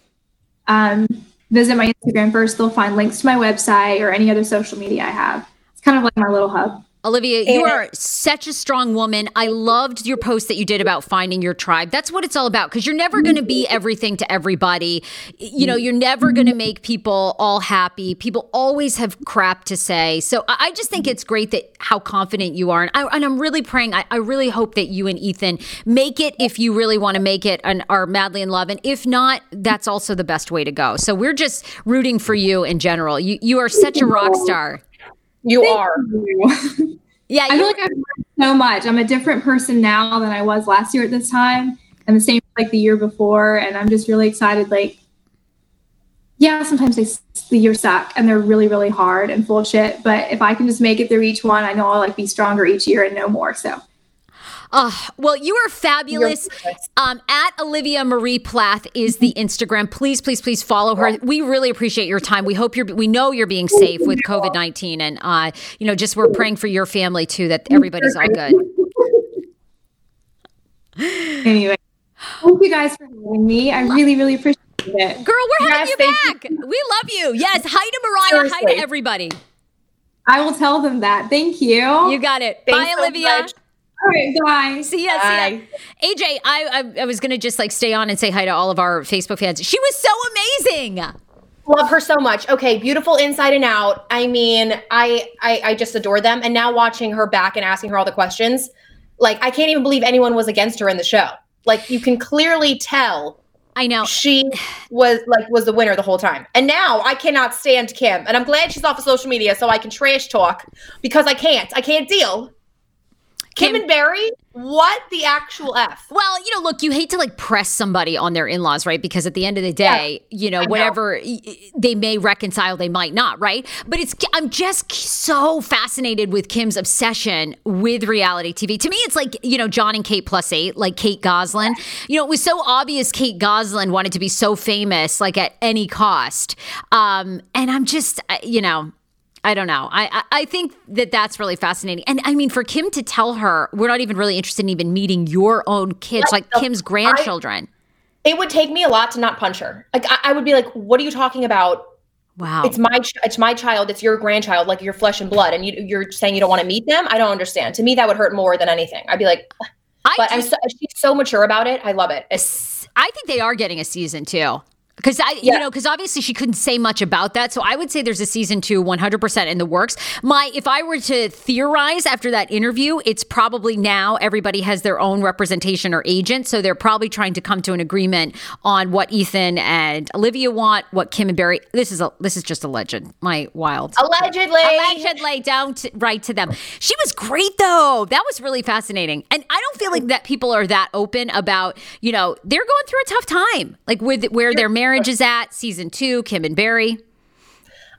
um, visit my Instagram first, they'll find links to my website or any other social media I have. It's kind of like my little hub. Olivia, you And- are such a strong woman. I loved your post that you did about finding your tribe. That's what it's all about because you're never going to be everything to everybody. You know, you're never going to make people all happy. People always have crap to say. So I I just think it's great that how confident you are. And, I, and I'm really praying, I, I really hope that you and Ethan make it if you really want to make it and are madly in love. And if not, that's also the best way to go. So we're just rooting for you in general. You, you are such a rock star. You are. Yeah, I feel like I've learned so much. I'm a different person now than I was last year at this time, and the same like the year before. And I'm just really excited. Like, yeah, sometimes they, the years suck and they're really, really hard and full shit. But if I can just make it through each one, I know I'll like be stronger each year and know more. So Oh, well, you are fabulous. Um, at Olivia Marie Plath is the Instagram. Please, please, please follow her. We really appreciate your time. We hope you're. We know you're being safe with COVID nineteen, and uh, you know, just we're praying for your family too that everybody's all good. anyway, thank you guys for having me. I really, really appreciate it. Girl, we're having Yes, you back. We love you. Yes, hi to Moriah. Hi to everybody. I will tell them that. Thank you. You got it. Thanks Bye, so Olivia. much. All right, bye. See ya, see ya. AJ, I, I I was gonna just like stay on and say hi to all of our Facebook fans. She was so amazing. Love her so much. Okay, beautiful inside and out. I mean, I, I I just adore them. And now watching her back and asking her all the questions, like I can't even believe anyone was against her in the show. Like you can clearly tell I know. she was like was the winner the whole time. And now I cannot stand Kim. And I'm glad she's off of social media so I can trash talk because I can't. I can't deal. Kim, and Barry, what the actual F? Well, you know, look, you hate to like press somebody on their in laws, right? Because at the end of the day, yeah, you know, I whatever know. they may reconcile, they might not, right? But it's, I'm just so fascinated with Kim's obsession with reality TV. To me, it's like, you know, John and Kate plus eight, like Kate Gosselin. You know, it was so obvious Kate Gosselin wanted to be so famous, like at any cost. Um, and I'm just, you know, I don't know. I, I think that that's really fascinating. And I mean, for Kim to tell her, we're not even really interested in even meeting your own kids, like Kim's grandchildren. I, it would take me a lot to not punch her. Like I, I would be like, "What are you talking about? Wow, it's my it's my child. It's your grandchild. Like your flesh and blood, and you, you're saying you don't want to meet them. I don't understand. To me, that would hurt more than anything. I'd be like, but I'm so, she's so mature about it. I love it. It's, I think they are getting a season two. Because I, yeah. you know, because obviously she couldn't say much about that. So I would say there's a season two 100% in the works. My, if I were to theorize after that interview, it's probably now everybody has their own representation or agent. So they're probably trying to come to an agreement on what Ethan and Olivia want, what Kim and Barry. This is a, this is just a legend. My wild. Allegedly. Allegedly down to, right to them. She was great though. That was really fascinating. And I don't feel like that people are that open about, you know, they're going through a tough time, like with where they're married marriage is at, season two, Kim and Barry.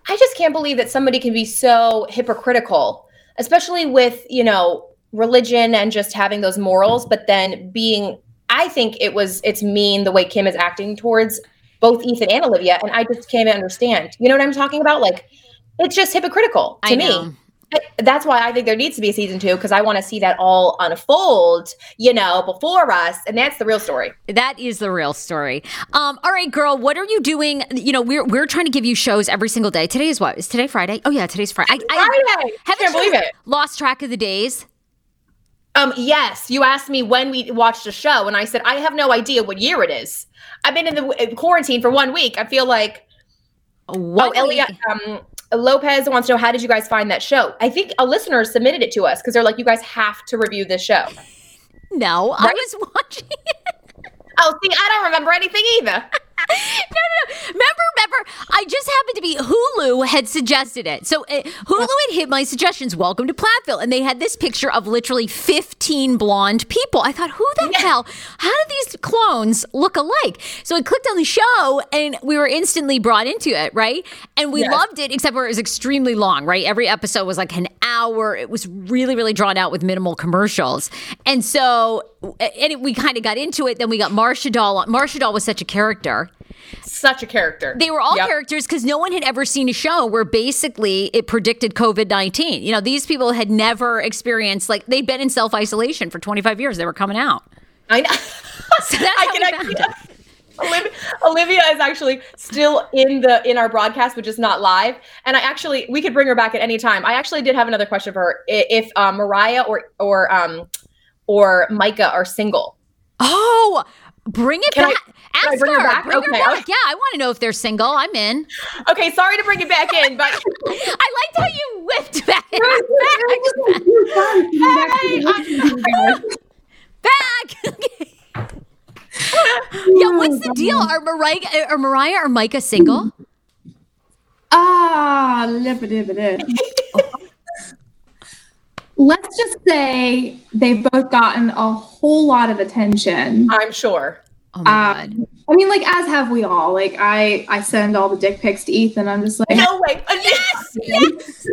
I just can't believe that somebody can be so hypocritical, especially with, you know, religion and just having those morals, but then being I think it was it's mean the way Kim is acting towards both Ethan and Olivia, and I just can't understand. You know what I'm talking about? Like it's just hypocritical to me that's why I think there needs to be a season two because I want to see that all unfold, you know, before us, and that's the real story. That is the real story. Um, all right, girl, what are you doing? You know, we're we're trying to give you shows every single day. Today is what? Is today Friday? Oh yeah, today's Friday. I, Friday. I haven't believe it. Lost track of the days. Um, yes, you asked me when we watched a show, and I said I have no idea what year it is. I've been in the quarantine for one week. I feel like. What oh, Elliot, um, Lopez wants to know how did you guys find that show? I think a listener submitted it to us because they're like, you guys have to review this show. No, right? I was watching it. Oh, see, I don't remember anything either. no, no, no. Remember, remember, I just happened to be Hulu had suggested it. So uh, Hulu had hit my suggestions. Welcome to Plathville, and they had this picture of literally fifteen blonde people. I thought, who the yeah. hell? How do these clones look alike? So I clicked on the show, and we were instantly brought into it, right? And we yes. loved it, except where it was extremely long, right? Every episode was like an hour. It was really, really drawn out with minimal commercials, and so and it, we kind of got into it. Then we got Marcia Dahl. Marcia Dahl was such a character. Such a character. They were all yep. characters because no one had ever seen a show where basically it predicted COVID 19. You know, these people had never experienced, like, they'd been in self isolation for 25 years. They were coming out. I know. so that's I can actually. Olivia, Olivia, is actually still in the in our broadcast, which is not live. And I actually we could bring her back at any time. I actually did have another question for her. If um, Moriah or or um, or Micah are single. Oh, bring it Can back. I, Ask bring her. her back? Bring okay. her back. Yeah, I want to know if they're single. I'm in. Okay, sorry to bring it back in, but I liked how you whipped back. back. back. yeah, what's the deal? Are Moriah, are Moriah or Micah single? Ah, let's just say they've both gotten a whole lot of attention. I'm sure. Oh my um, god. I mean, like as have we all. Like I, I send all the dick pics to Ethan. I'm just like, no way. Yes, yes.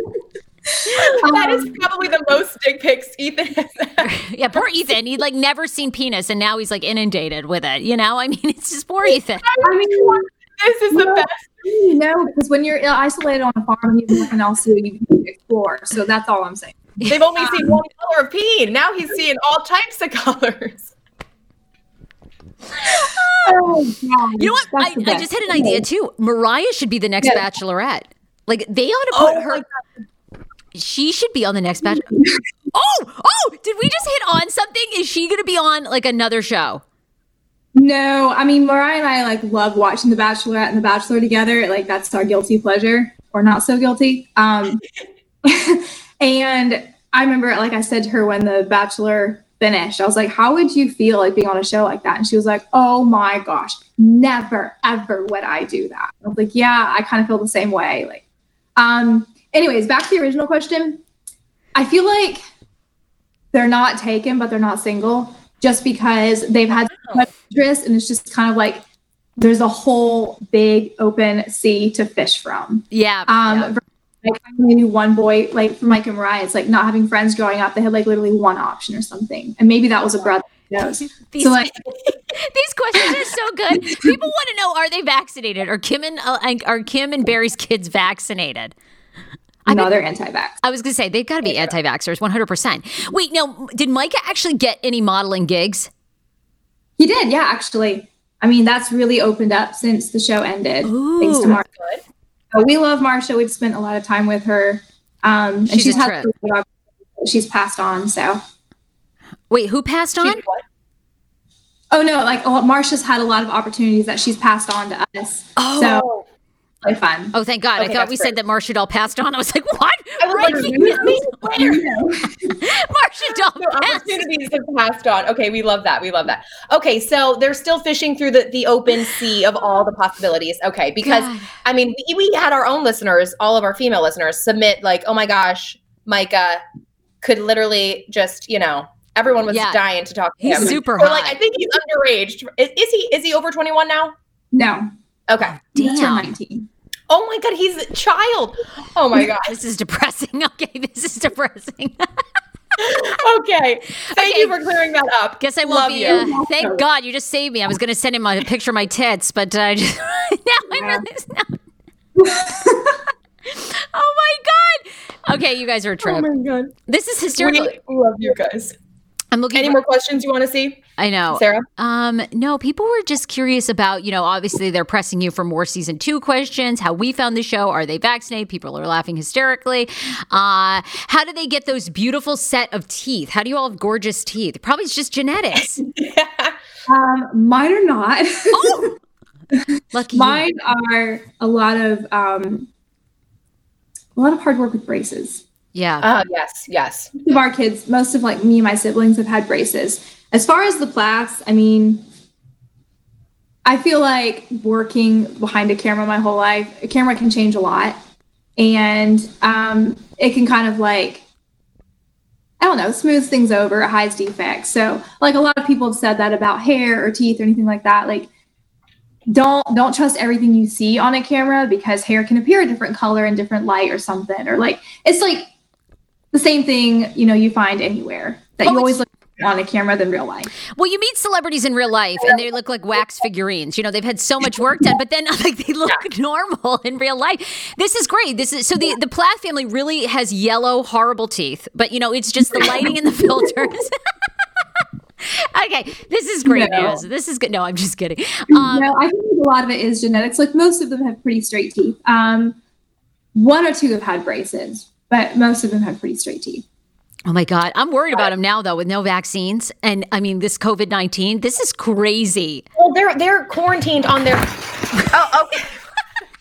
that is probably the most dick pics Ethan has. Ever. yeah, poor Ethan. He'd like never seen penis, and now he's like inundated with it. You know, I mean, it's just poor Ethan. I mean, this is the best. No, because when you're isolated on a farm and you have nothing else to do, you can explore. So that's all I'm saying. They've only seen one color of peen. Now he's seeing all types of colors. Oh, you know what? I, I, just had an idea too. Moriah should be the next yeah. bachelorette. Like they ought to put oh, her. She should be on the next batch. oh, oh! Did we just hit on something? Is she going to be on like another show? No, I mean Moriah and I like love watching The Bachelorette and The Bachelor together. Like that's our guilty pleasure, or not so guilty. Um, And I remember, like I said to her when The Bachelor finished, I was like, How would you feel like being on a show like that? And she was like, Oh my gosh, never, ever would I do that. I was like, Yeah, I kind of feel the same way. Like, um, anyways, back to the original question. I feel like they're not taken, but they're not single, just because they've had so much interest, and it's just kind of like there's a whole big open sea to fish from. Yeah. Um, yeah. Like I only knew one boy, like Mike and Moriah, it's like not having friends growing up. They had like literally one option or something, and maybe that was a brother. Knows? These, So like, these questions are so good. People want to know: Are they vaccinated? Are Kim and uh, are Kim and Barry's kids vaccinated? I no, they're anti-vax. I was gonna say they've got to be anti-vaxxers, one hundred percent. Wait, now did Micah actually get any modeling gigs? He did, yeah, actually. I mean, that's really opened up since the show ended. thanks to Ooh. Marsha. We love Marsha. We've spent a lot of time with her. Um, and She's had she's passed on. So, Wait, who passed on? oh no, like oh, Marsha's had a lot of opportunities that she's passed on to us. Oh. So, really fun. Oh, thank God! I thought we great. said that Marcia Dahl passed on. I was like, what? I was like, Breaking excuse me? news. Marcia Dahl So passed. opportunities have passed on. Okay, we love that. We love that. Okay, so they're still fishing through the, the open sea of all the possibilities. Okay, because God. I mean, we, we had our own listeners, all of our female listeners, submit like, oh my gosh, Micah could literally just, you know, everyone was Yeah. dying to talk to He's him. super Or, like. I think he's underage. Is, is he? Is he over twenty one now? No, Okay. he Damn. 19. Oh my god, he's a child. Oh my god. This is depressing. Okay, this is depressing. Okay. Thank Okay. you for clearing that up. Guess I won't Love be. you. Uh, thank God you just saved me. I was going to send him a picture of my tits, but uh, just, now I realize now. oh my God. Okay, you guys are a trip. Oh my god. this is hysterical. We love you guys. I'm looking. Any for- more questions you want to see, I know. Sarah? Um, no, people were just curious about, you know, obviously they're pressing you for more season two questions, how we found the show. Are they vaccinated? People are laughing hysterically. Uh, how do they get those beautiful set of teeth? How do you all have gorgeous teeth? Probably it's just genetics. Um, mine are not. oh, lucky you. mine are a lot of um, a lot of hard work with braces. Yeah. Uh, yes, yes. of our kids, most of like me and my siblings have had braces. As far as the plaques, I mean, I feel like working behind a camera my whole life, a camera can change a lot. And um, it can kind of like, I don't know, smooth things over, it hides defects. So, like a lot of people have said that about hair or teeth or anything like that. Like, don't don't trust everything you see on a camera because hair can appear a different color in different light or something. Or like, it's like the same thing you know you find anywhere that Oh, you always look on a camera than real life. Well, you meet celebrities in real life and they look like wax figurines. You know, they've had so much work done, but then like they look normal in real life. This is great. This is so the the Plath family really has yellow horrible teeth, but you know, it's just the lighting and the filters. okay, this is great No. news. This is good. No, I'm just kidding. Um, no, I think a lot of it is genetics. Like most of them have pretty straight teeth. Um, one or two have had braces, but most of them have pretty straight teeth. Oh my God. I'm worried about him now, though, with no vaccines. And I mean, this COVID 19, this is crazy. Well, they're they're quarantined on their. Oh,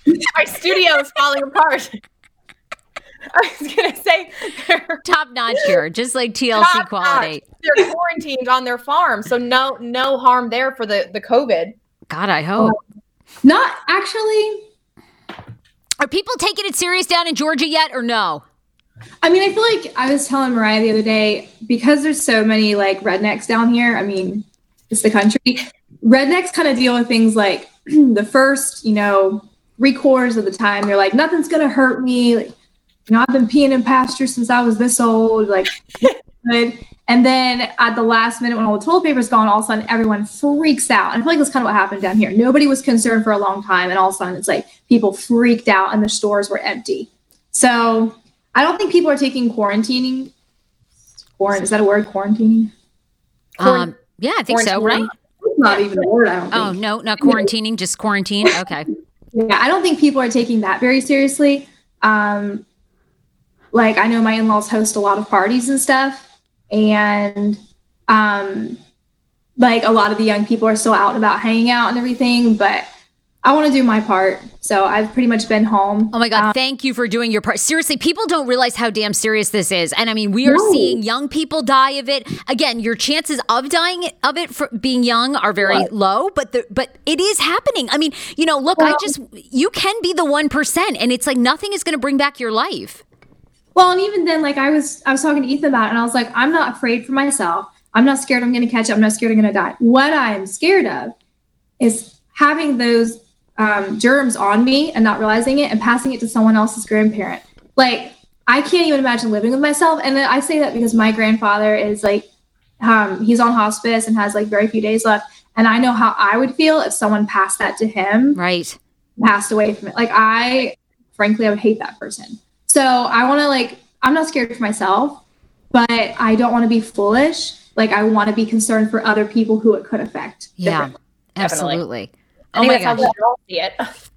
okay. My studio is falling apart. I was gonna say they're Top notch here, just like TLC top quality. notch. They're quarantined on their farm, so no no harm there for the the COVID. God, I hope. Not actually. Are people taking it serious down in Georgia yet or no? I mean, I feel like I was telling Moriah the other day because there's so many like rednecks down here. I mean, it's the country. Rednecks kind of deal with things like the first, you know, three of the time. They're like, nothing's gonna hurt me. Like, you know, I've been peeing in pasture since I was this old. Like, good. And then at the last minute, when all the toilet paper's gone, all of a sudden everyone freaks out. And I feel like that's kind of what happened down here. Nobody was concerned for a long time, and all of a sudden it's like people freaked out, and the stores were empty. So I don't think people are taking quarantining. Quarant is that a word? Quarantining? Quarant- Um, yeah, I think so, right? It's not even a word. I don't think. Oh, no, not quarantining, just quarantine. Okay. Yeah, I don't think people are taking that very seriously. Um, like I know my in-laws host a lot of parties and stuff, and um, like a lot of the young people are still out and about hanging out and everything. But I want to do my part, so I've pretty much been home. Oh my God, uh, thank you for doing your part. Seriously, people don't realize how damn serious this is. And I mean, we are No. seeing young people die of it. Again, your chances of dying of it for being young are very low, but the, but it is happening. I mean, you know, look, I just you can be the 1% and it's like nothing is going to bring back your life. Well, and even then, like I was, I was talking to Ethan about it, and I was like, I'm not afraid for myself. I'm not scared I'm going to catch it. I'm not scared I'm going to die. What I'm scared of is having those um, germs on me and not realizing it and passing it to someone else's grandparent. Like I can't even imagine living with myself. And I say that because my grandfather is like, um, he's on hospice and has like very few days left. And I know how I would feel if someone passed that to him. Right. Passed away from it. Like I, frankly, I would hate that person. So I want to like, I'm not scared for myself, but I don't want to be foolish. Like I want to be concerned for other people who it could affect. Yeah, absolutely. I oh that's gosh. we all see it.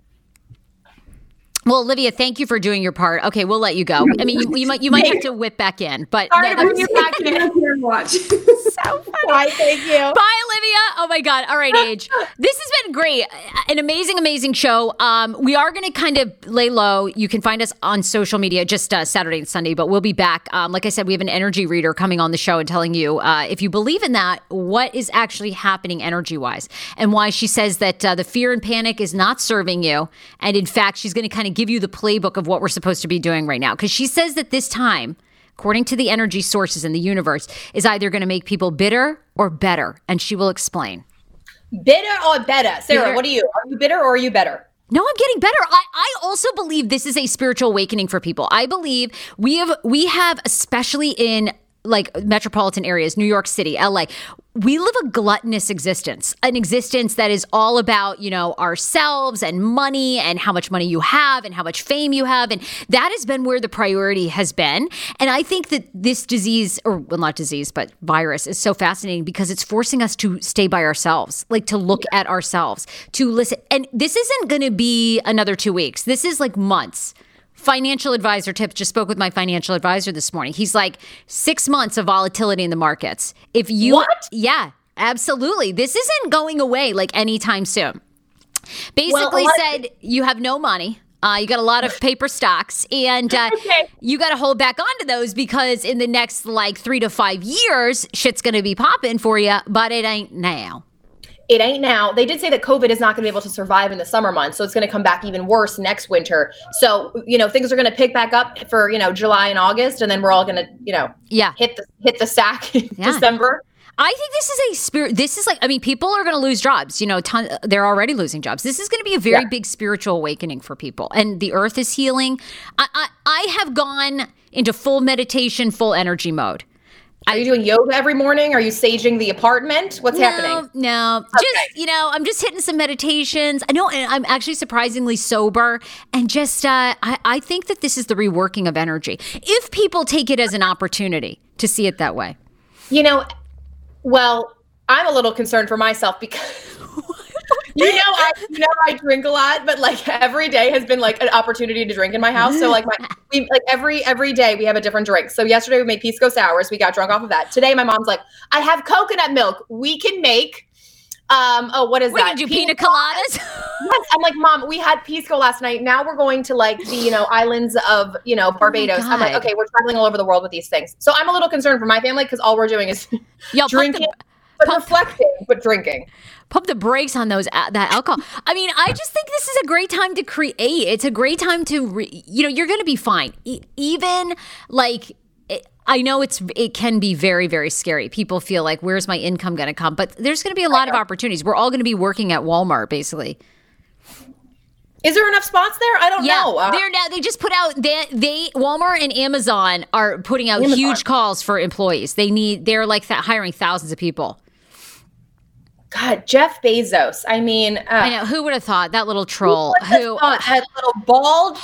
Well, Olivia, thank you for doing your part. Okay, we'll let you go. I mean, you, you might you might have to whip back in, but Sorry to bring you back in watch. so funny. Bye, thank you. Bye, Olivia. Oh my God. All right, Age. This has been great. An amazing, amazing show. Um, we are going to kind of lay low. You can find us on social media just uh, Saturday and Sunday, but we'll be back. Um, like I said, we have an energy reader coming on the show and telling you uh, if you believe in that, what is actually happening energy wise, and why she says that uh, the fear and panic is not serving you, and in fact, she's going to kind of give you the playbook of what we're supposed to be doing right now. Because she says that this time, according to the energy sources in the universe, is either going to make people bitter or better. And she will explain. Bitter or better? Sarah, bitter. what are you? Are you bitter or are you better? No, I'm getting better. I, I also believe this is a spiritual awakening for people. I believe we have we have especially in like metropolitan areas, New York City, LA, we live a gluttonous existence, an existence that is all about, you know, ourselves and money and how much money you have and how much fame you have. And that has been where the priority has been. And I think that this disease, or well, not disease, but virus is so fascinating because it's forcing us to stay by ourselves, like to look at ourselves, to listen. And this isn't going to be another two weeks. This is like months financial advisor tips just spoke with my financial advisor this morning. He's like six months of volatility in the markets. If you what? yeah absolutely. This isn't going away like anytime soon. Basically well, said you have no money. Uh, you got a lot of paper stocks, and uh, okay. you got to hold back onto those because in the next like three to five years, shit's going to be popping for you, but it ain't now it ain't now. They did say that COVID is not going to be able to survive in the summer months, so it's going to come back even worse next winter. So you know things are going to pick back up for you know July and August, and then we're all going to you know yeah hit the hit the sack in yeah. December. I think this is a spirit. This is like, I mean, people are going to lose jobs. You know, ton, they're already losing jobs. This is going to be a very yeah. big spiritual awakening for people, and the earth is healing. I, I, I have gone into full meditation, full energy mode. Are you doing yoga every morning? Are you saging the apartment? What's no, happening? No, okay. just you know, I'm just hitting some meditations. I know, and I'm actually surprisingly sober, and just uh, I, I think that this is the reworking of energy. If people take it as an opportunity to see it that way, you know, well, I'm a little concerned for myself because you know, I you know I drink a lot, but like every day has been like an opportunity to drink in my house. So like my we like every every day we have a different drink. So yesterday we made pisco sours. We got drunk off of that. Today my mom's like, I have coconut milk. We can make um oh what is that? Did you pina, pina coladas? yes. I'm like, Mom, we had pisco last night. Now we're going to like the, you know, islands of, you know, oh Barbados. Oh I'm like, okay, we're traveling all over the world with these things. So I'm a little concerned for my family because all we're doing is Yo, drinking. The- but pump, reflecting, but drinking. Pump the brakes on those uh, that alcohol. I mean, I just think this is a great time to create. It's a great time to, re, you know, you're going to be fine. E- even like I know it's it can be very very scary. People feel like where's my income going to come? But there's going to be a lot of opportunities. We're all going to be working at Walmart basically. Is there enough spots there? I don't yeah, know. Uh, they're now they just put out they they Walmart and Amazon are putting out Amazon. huge calls for employees. They need they're like th- hiring thousands of people. God, Jeff Bezos. I mean, uh, I know who would have thought that little troll who, who that little bald.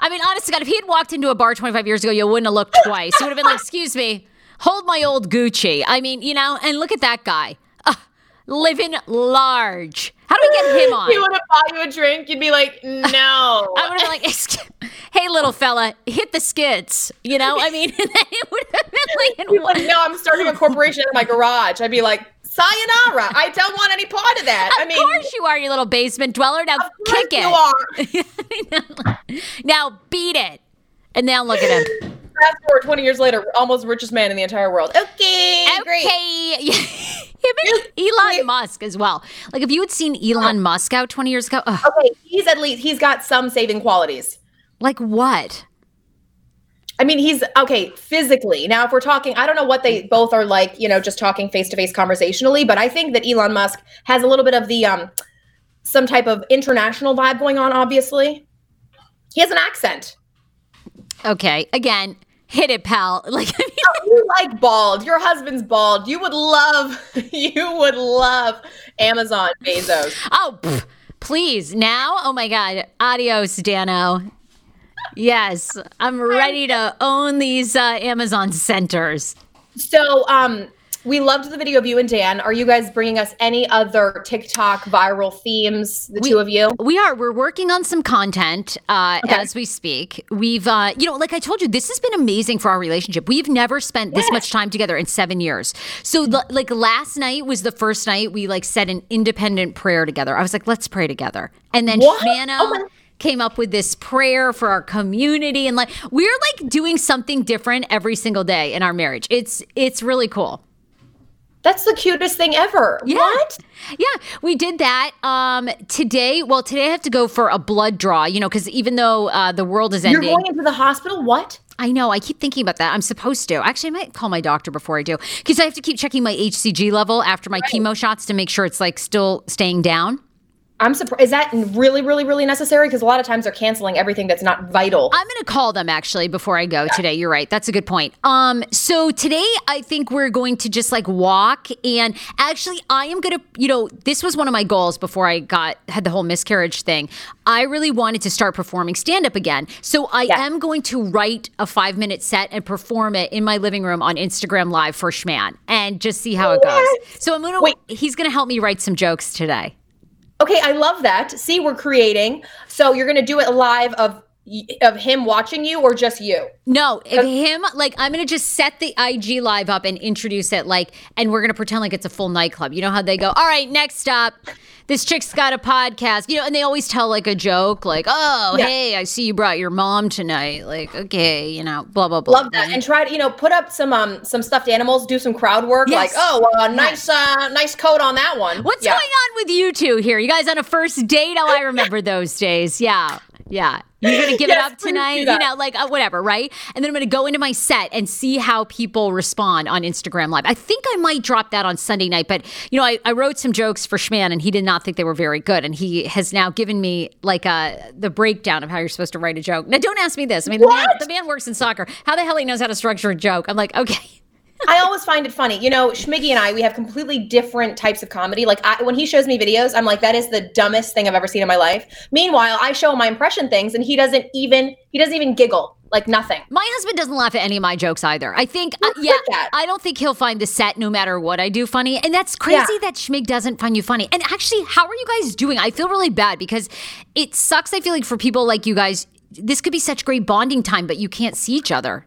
I mean, honestly, God, if he had walked into a bar 25 years ago, you wouldn't have looked twice. You would have been like, "Excuse me, hold my old Gucci." I mean, you know, and look at that guy, uh, living large. How do we get him on? He would have bought you a drink. You'd be like, no. I would have been like, hey, little fella, hit the skids. You know, I mean, it would have been like, no, I'm starting a corporation in my garage. I'd be like, sayonara. I don't want any part of that. Of I mean, of course you are, you little basement dweller. Now kick it. You are. now beat it. And now look at him. Fast forward 20 years later, almost richest man in the entire world. Okay, okay. great. Him and Elon Musk as well. Like if you had seen Elon Musk out 20 years ago. Ugh. Okay, he's at least he's got some saving qualities. Like what? I mean, he's okay physically. Now, if we're talking, I don't know what they both are like, you know, just talking face to face conversationally, but I think that Elon Musk has a little bit of the um some type of international vibe going on, obviously. He has an accent. Okay, again, hit it, pal. Like, I mean, Oh, you like bald. Your husband's bald. You would love, you would love Amazon Bezos. oh, pff, please now. Oh my God, adios, Dano. Yes, I'm ready to own these uh, Amazon centers. So, um, we loved the video of you and Dan. Are you guys bringing us any other TikTok viral themes? The We- two of you. We are. We're working on some content uh, Okay. as we speak. We've, uh, you know, like I told you, this has been amazing for our relationship. We've never spent this much time together in seven years. So, l- like last night was the first night we like said an independent prayer together. I was like, let's pray together, and then What? Shmano Oh came up with this prayer for our community, and like we're like doing something different every single day in our marriage. It's it's really cool. That's the cutest thing ever. Yeah. What? Yeah, we did that. Um, today, well, today I have to go for a blood draw, you know, because even though uh, the world is ending. You're going into the hospital? What? I know, I keep thinking about that. I'm supposed to. Actually, I might call my doctor before I do because I have to keep checking my HCG level after my chemo shots to make sure it's like still staying down. I'm surprised. Is that really, really, really necessary? Because a lot of times they're canceling everything that's not vital. I'm going to call them actually before I go today. You're right. That's a good point. Um, so today I think we're going to just like walk and actually I am going to, you know, this was one of my goals before I got had the whole miscarriage thing. I really wanted to start performing stand up again. So I Yeah. am going to write a 5-minute set and perform it in my living room on Instagram live for Schman and just see how it goes. So I'm going to Wait. he's going to help me write some jokes today. Okay, I love that. See, we're creating. So you're gonna do it live of of him watching you or just you? No, if him like I'm gonna just set the IG live up and introduce it like, and we're gonna pretend like it's a full nightclub. You know how they go? All right, next up, this chick's got a podcast. You know, and they always tell like a joke, like, "Oh, Yeah. hey, I see you brought your mom tonight." Like, okay, you know, blah blah blah. Love that. And try to, you know, put up some um some stuffed animals, do some crowd work, Yes. like, oh, uh, nice uh nice coat on that one. What's Yeah. going on with you two here? You guys on a first date? Oh, I remember those days. Yeah. Yeah. You're going to give Yes, it up tonight, you know, like uh, whatever, right? And then I'm going to go into my set and see how people respond on Instagram Live. I think I might drop that on Sunday night, but you know, I, I wrote some jokes for Schman and he did not think they were very good. And he has now given me like uh, the breakdown of how you're supposed to write a joke. Now, don't ask me this. I mean, the man, the man works in soccer. How the hell he knows how to structure a joke? I'm like, okay. I always find it funny. You know, Schmiggy and I, we have completely different types of comedy. Like I, when he shows me videos, I'm like, that is the dumbest thing I've ever seen in my life. Meanwhile, I show him my impression things, and he doesn't even he doesn't even giggle. Like nothing. My husband doesn't laugh at any of my jokes either. I think, uh, yeah, that. I don't think he'll find the set no matter what I do funny. And that's crazy Yeah. that Schmig doesn't find you funny. And actually, how are you guys doing? I feel really bad because it sucks. I feel like for people like you guys, this could be such great bonding time, but you can't see each other.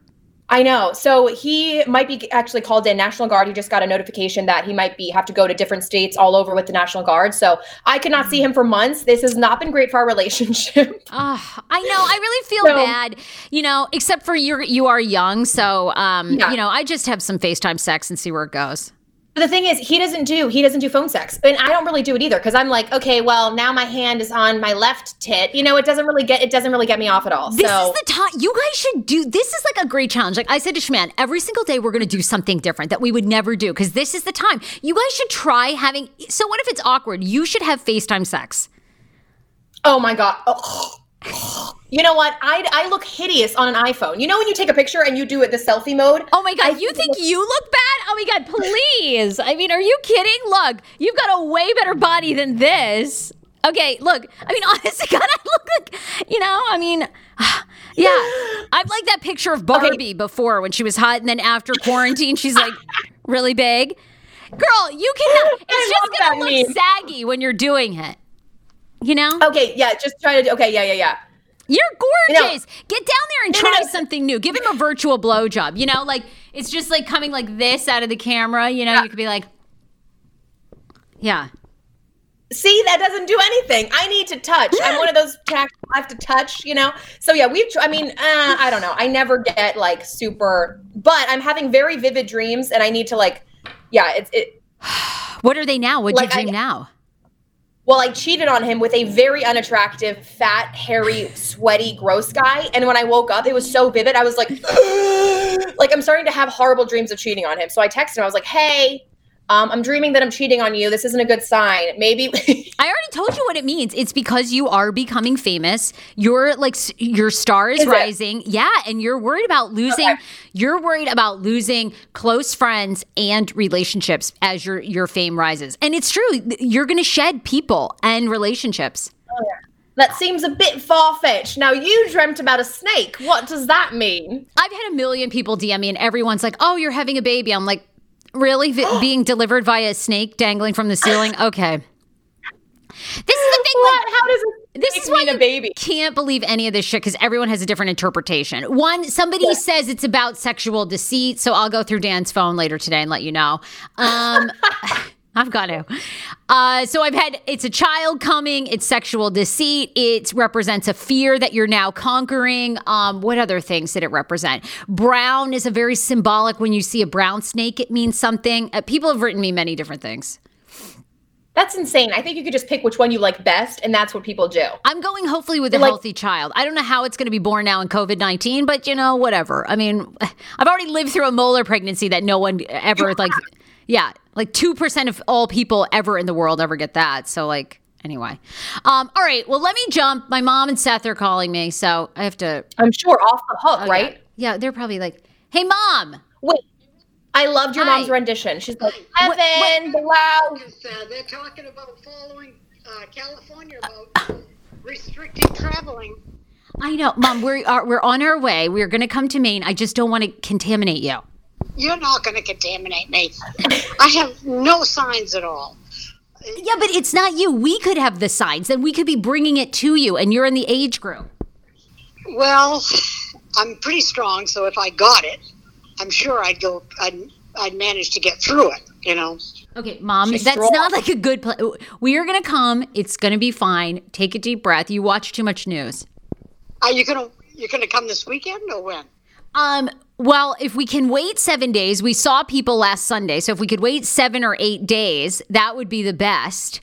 I know. So he might be actually called in National Guard. He just got a notification that he might be have to go to different states all over with the National Guard. So I could not see him for months. This has not been great for our relationship. Oh, I know. I really feel So- bad, you know, except for you're, you are young. So, um, Yeah. you know, I just have some FaceTime sex and see where it goes. But the thing is, he doesn't do he doesn't do phone sex, and I don't really do it either because I'm like, okay, well now my hand is on my left tit. You know, it doesn't really get it doesn't really get me off at all. This so is the time you guys should do. This is like a great challenge. Like I said to Schman, every single day we're going to do something different that we would never do because this is the time. You guys should try having. So what if it's awkward? You should have FaceTime sex. oh my god. You know what? I I look hideous on an iPhone. You know when you take a picture and you do it the selfie mode? Oh my god, I you think you look bad? Oh my god, please. I mean, are you kidding? Look, you've got a way better body than this. Okay, look. I mean, honestly, God, I look like, you know, I mean, yeah. I've like that picture of Barbie before when she was hot, and then after quarantine, she's like really big. Girl, you cannot. It's I just gonna look meme. saggy when you're doing it. You know, Okay, yeah, just try to do okay, yeah, yeah, yeah. You're know- gorgeous. Get down there and try something new. Give him a virtual blowjob. You know, like it's just like coming like this out of the camera. You know, you could be like, yeah. See, that doesn't do anything. I need to touch. I'm one of those tax I have to touch, you know? So yeah, we've tr- I mean, uh, I don't know. I never get like super but I'm having very vivid dreams and I need to like yeah, it's it What are they now? What'd Like, you I- dream now? Well, I cheated on him with a very unattractive, fat, hairy, sweaty, gross guy. And when I woke up, it was so vivid. I was like, like I'm starting to have horrible dreams of cheating on him. So I texted him. I was like, hey, um, I'm dreaming that I'm cheating on you. This isn't a good sign. Maybe. I already told you what it means. It's because you are becoming famous. You're like your star is, Is it? rising. Yeah, and you're worried about losing. Okay. You're worried about losing close friends and relationships as your your fame rises. And it's true. You're going to shed people and relationships. that seems a bit far fetched. Now, you dreamt about a snake. What does that mean? I've had a million people DM me, and everyone's like, "Oh, you're having a baby." I'm like, "Really? Being delivered via a snake dangling from the ceiling?" Okay. This is the thing. What? like- How does This is why you baby? can't believe any of this shit because everyone has a different interpretation. One, somebody says it's about sexual deceit, so I'll go through Dan's phone later today and let you know. Um, I've got to. Uh, so I've had it's a child coming. It's sexual deceit. It represents a fear that you're now conquering. Um, what other things did it represent? Brown is a very symbolic. When you see a brown snake, it means something. Uh, people have written me many different things. That's insane. I think you could just pick which one you like best, and that's what people do. I'm going hopefully with a Like- healthy child. I don't know how it's going to be born now in COVID 19, but you know, whatever. I mean, I've already lived through a molar pregnancy that no one ever, like, yeah, like 2% of all people ever in the world ever get that. So, like, anyway. Um, all right. Well, let me jump. My mom and Seth are calling me. So I have to, I'm sure off the hook, oh, right? Yeah. yeah, they're probably like, hey, mom. Wait, I loved your Hi. mom's rendition. She's like, What- Heaven, below. Uh, they're talking about following uh, California about restricting traveling. I know, mom, we're, are, we're on our way. We're going to come to Maine. I just don't want to contaminate you. You're not going to contaminate me. I have no signs at all. Yeah, but it's not you. We could have the signs, and we could be bringing it to you, and you're in the age group. Well, I'm pretty strong, so if I got it, I'm sure I'd go. I'd, I'd manage to get through it. You know. Okay, mom, She's that's strong. not like a good plan. We are gonna come. It's gonna be fine. Take a deep breath. You watch too much news. Are you gonna you gonna come this weekend or when? Um. Well, if we can wait seven days, we saw people last Sunday. So if we could wait seven or eight days, that would be the best.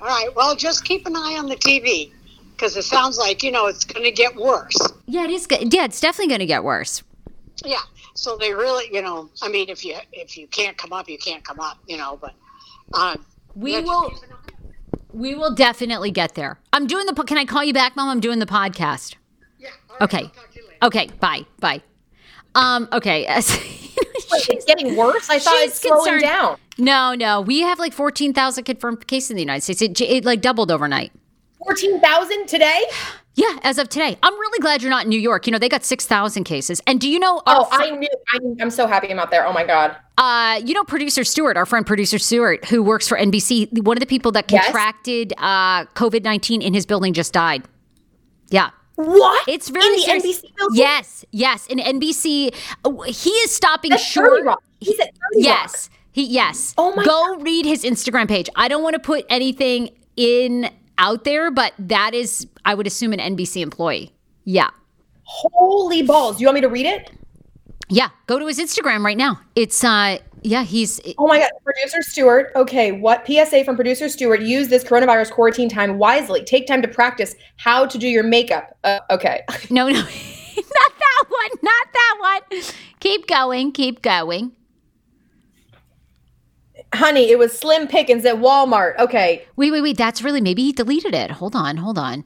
All right. Well, just keep an eye on the TV because it sounds like you know it's going to get worse. Yeah, it is good. Yeah, it's definitely gonna get worse. Yeah. So they really, you know, I mean, if you if you can't come up, you can't come up, you know. But um, We will. keep an eye. We will definitely get there. I'm doing the. Can I call you back, mom? I'm doing the podcast. Yeah. right, Okay. I'll talk to you later. Okay. Bye. Bye. Um. Okay. Wait, it's getting worse. I thought it's slowing concerned. down. No, no. We have like 14,000 confirmed cases in the United States. It, it like doubled overnight. Fourteen thousand today. Yeah, as of today. I'm really glad you're not in New York. You know, they got 6,000 cases. And do you know Oh, fr- I knew. I'm, I'm so happy I'm out there. Oh my god. uh you know producer Stewart, our friend producer Stewart who works for NBC, one of the people that Yes. contracted uh COVID-19 in his building just died. Yeah. What? It's very in the serious. NBC building. Yes, yes, in NBC uh, he is stopping That's short. He's at 30 Yes. He yes. Oh my Go read his Instagram page. I don't want to put anything in out there, but that is I would assume an NBC employee. Yeah. Holy balls! Do you want me to read it? Yeah. Go to his Instagram right now. It's uh yeah, he's Oh my god, producer Stewart. Okay, what PSA from producer Stewart? Use this coronavirus quarantine time wisely. Take time to practice how to do your makeup. Uh, okay. no no not that one. Not that one. Keep going. Keep going. Honey, it was Slim Pickens at Walmart. Okay, Wait, wait, wait. That's really maybe he deleted it. Hold on, hold on.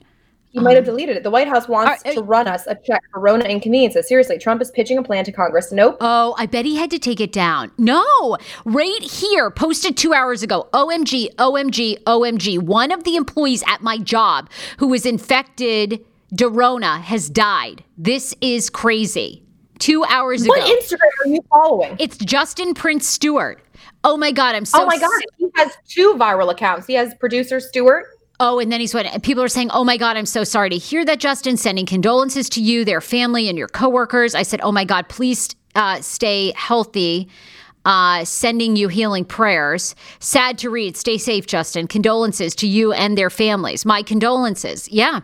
He might have um, deleted it. The White House wants Are- uh, to run us a check for Rona inconveniences. Seriously, Trump is pitching a plan to Congress. Nope. Oh, I bet he had to take it down. No, right here, posted two hours ago. OMG, OMG, OMG. One of the employees at my job who was infected, Dorona, has died. This is crazy. Two hours what ago. What Instagram are you following? it's Justin Prince Stewart. Oh my God, I'm so oh my god, he has two viral accounts. He has producer Stewart. Oh, and then he's what people are saying, Oh my God, I'm so sorry to hear that, Justin. Sending condolences to you, their family, and your coworkers. I said, Oh my God, please uh, stay healthy. Uh, sending you healing prayers. Sad to read. Stay safe, Justin. Condolences to you and their families. My condolences. Yeah.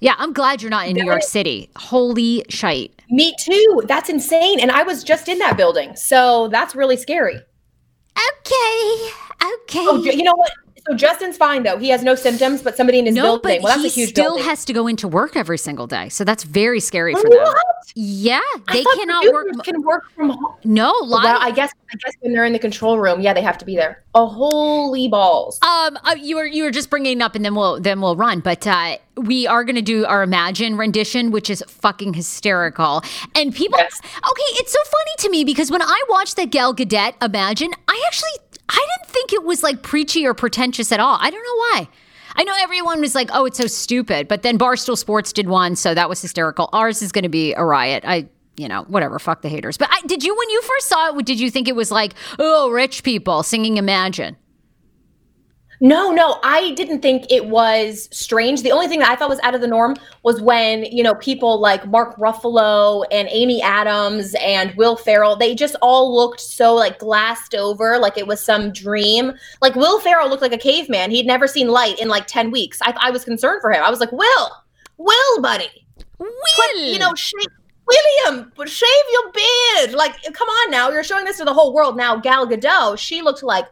Yeah, I'm glad you're not in New York City. Holy shite. Me too. That's insane. And I was just in that building, so that's really scary. Okay. Okay. Oh, you know what? So Justin's fine though. He has no symptoms, but somebody in his no, building. but Well, that's he a huge still building. has to go into work every single day. So that's very scary for them. Yeah, they cannot producers work. Can work from home. No, live. Well, I guess I guess when they're in the control room, yeah, they have to be there. Oh, holy balls! Um, uh, you were you were just bringing it up, and then we'll then we'll run. But uh, we are going to do our Imagine rendition, which is fucking hysterical. And people, Yes. okay, it's so funny to me because when I watched the Gal Gadot Imagine, I actually I didn't was like preachy or pretentious at all. I don't know why. I know everyone was like, "Oh, it's so stupid," but then Barstool Sports did one, so that was hysterical. Ours is going to be a riot. I. You know, whatever. Fuck the haters. But I, did you, when you first saw it, did you think it was like, oh, rich people singing Imagine? No, no, I didn't think it was strange. The only thing that I thought was out of the norm was when, you know, people like Mark Ruffalo and Amy Adams and Will Ferrell, they just all looked so like glassed over, like it was some dream. Like Will Ferrell looked like a caveman. He'd never seen light in like 10 weeks. I, I was concerned for him. I was like, Will, Will, buddy, Will. you know, shave, William, but shave your beard. Like, come on now. You're showing this to the whole world. Now, Gal Gadot, she looked like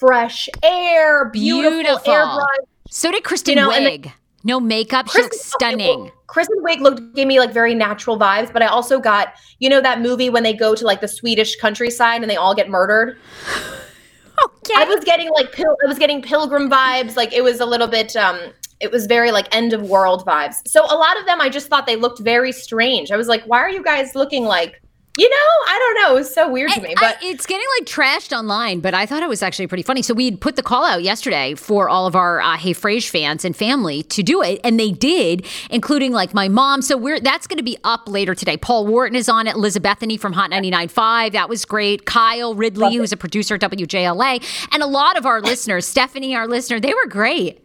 fresh air, beautiful, Beautiful. airbrush. So did Kristen You know, the- Wiig. no makeup. She looks stunning. Kristen Wiig looked gave me like very natural vibes, but I also got you know that movie when they go to like the Swedish countryside and they all get murdered. okay. I was getting like pil- I was getting pilgrim vibes. Like it was a little bit. um It was very like end of world vibes. So a lot of them, I just thought they looked very strange. I was like, why are you guys looking like? You know, I don't know. It was so weird to me, I- but. it's getting like trashed online, but I thought it was actually pretty funny. So we put the call out yesterday for all of our uh, Hey Frase fans and family to do it, and they did, including like my mom. So we're that's going to be up later today. Paul Wharton is on it. Elizabethany from Hot 99.5. That was great. Kyle Ridley, who's a producer at WJLA, and a lot of our listeners. Stephanie, our listener, they were great.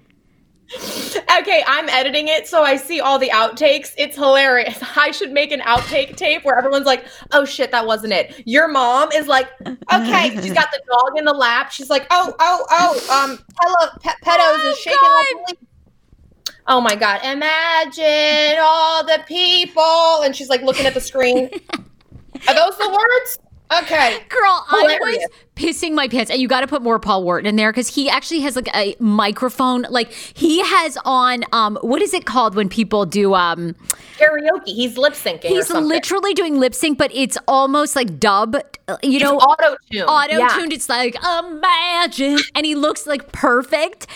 Okay, I'm editing it, so I see all the outtakes. It's hilarious. I should make an outtake tape where everyone's like, "Oh shit, that wasn't it." Your mom is like, "Okay," she's got the dog in the lap. She's like, "Oh, oh, oh." Um, hello, Pe- Pedos is shaking like a leaf. Oh my god! Imagine all the people, and she's like looking at the screen. Are those the words? Okay. Girl, I was pissing my pants, and you got to put more Paul Wharton in there because he actually has like a microphone. Like he has on, um, what is it called when people do? Um, Karaoke. He's lip syncing. he's literally doing lip sync, but it's almost like dub. uh, You know, auto tune. auto tuned. It's like imagine, and he looks like perfect.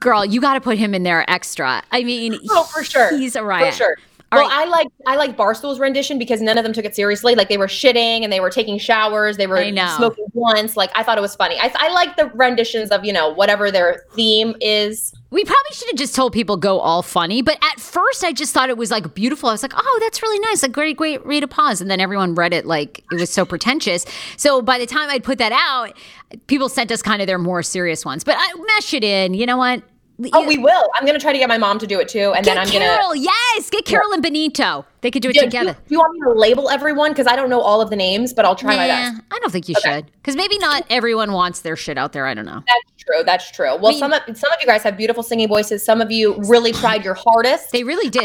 Girl, you got to put him in there extra. I mean, Oh, for sure. he's a riot. For sure. All well, right. I like I like Barstool's rendition because none of them took it seriously. Like they were shitting and they were taking showers. They were smoking blunts. Like I thought it was funny. I, I like the renditions of you know whatever their theme is. We probably should have just told people go all funny, but at first I just thought it was like beautiful. I was like, oh, that's really nice. A great, great way to pause. And then everyone read it like it was so pretentious. So by the time I'd put that out, people sent us kind of their more serious ones. But I mesh it in. You know what? Oh, we will. I'm gonna try to get my mom to do it too, and Get then I'm Carol, gonna. yes, get Carol and Benito. They could do it Do, do, together. do you want me to label everyone? Because I don't know all of the names, but I'll try my Nah, best. I don't think you should, because maybe not everyone wants their shit out there. I don't know. That's true. That's true. Well, mean- some of some of you guys have beautiful singing voices. Some of you really tried your hardest. They really did.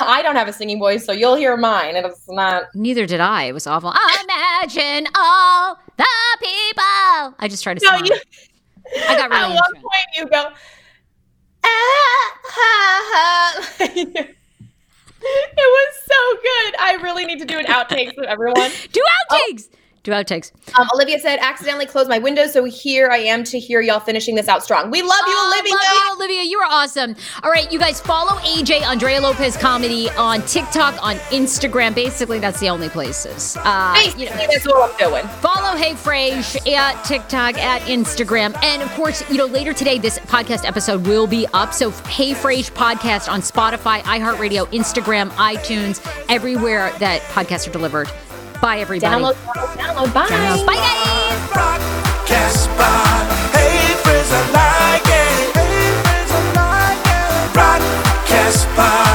I don't have a singing voice, so you'll hear mine. and It's not. Neither did I. It was awful. Imagine all the people. I just tried to. No, smile. you. I got really At one point, you go. Ah, ha, ha. it was so good. I really need to do an outtakes of everyone. Do outtakes. Do outtakes. Um, Olivia said, accidentally closed my window, so here I am to hear y'all finishing this out strong. We love you, Oh, Olivia. Love you, Olivia. You are awesome. All right, you guys follow AJ Andrea Lopez Comedy on TikTok, on Instagram. Basically, that's the only places. Uh, Basically, you know, that's what I'm doing. Follow Hey Frase at TikTok, at Instagram. And of course, you know, later today, this podcast episode will be up. So, Hey Frase podcast on Spotify, iHeartRadio, Instagram, iTunes, everywhere that podcasts are delivered. Bye, everybody. Download, download, download. Bye. Download. Bye, guys. Broadcast by Hey I Like It. Hey I Like It. Broadcast by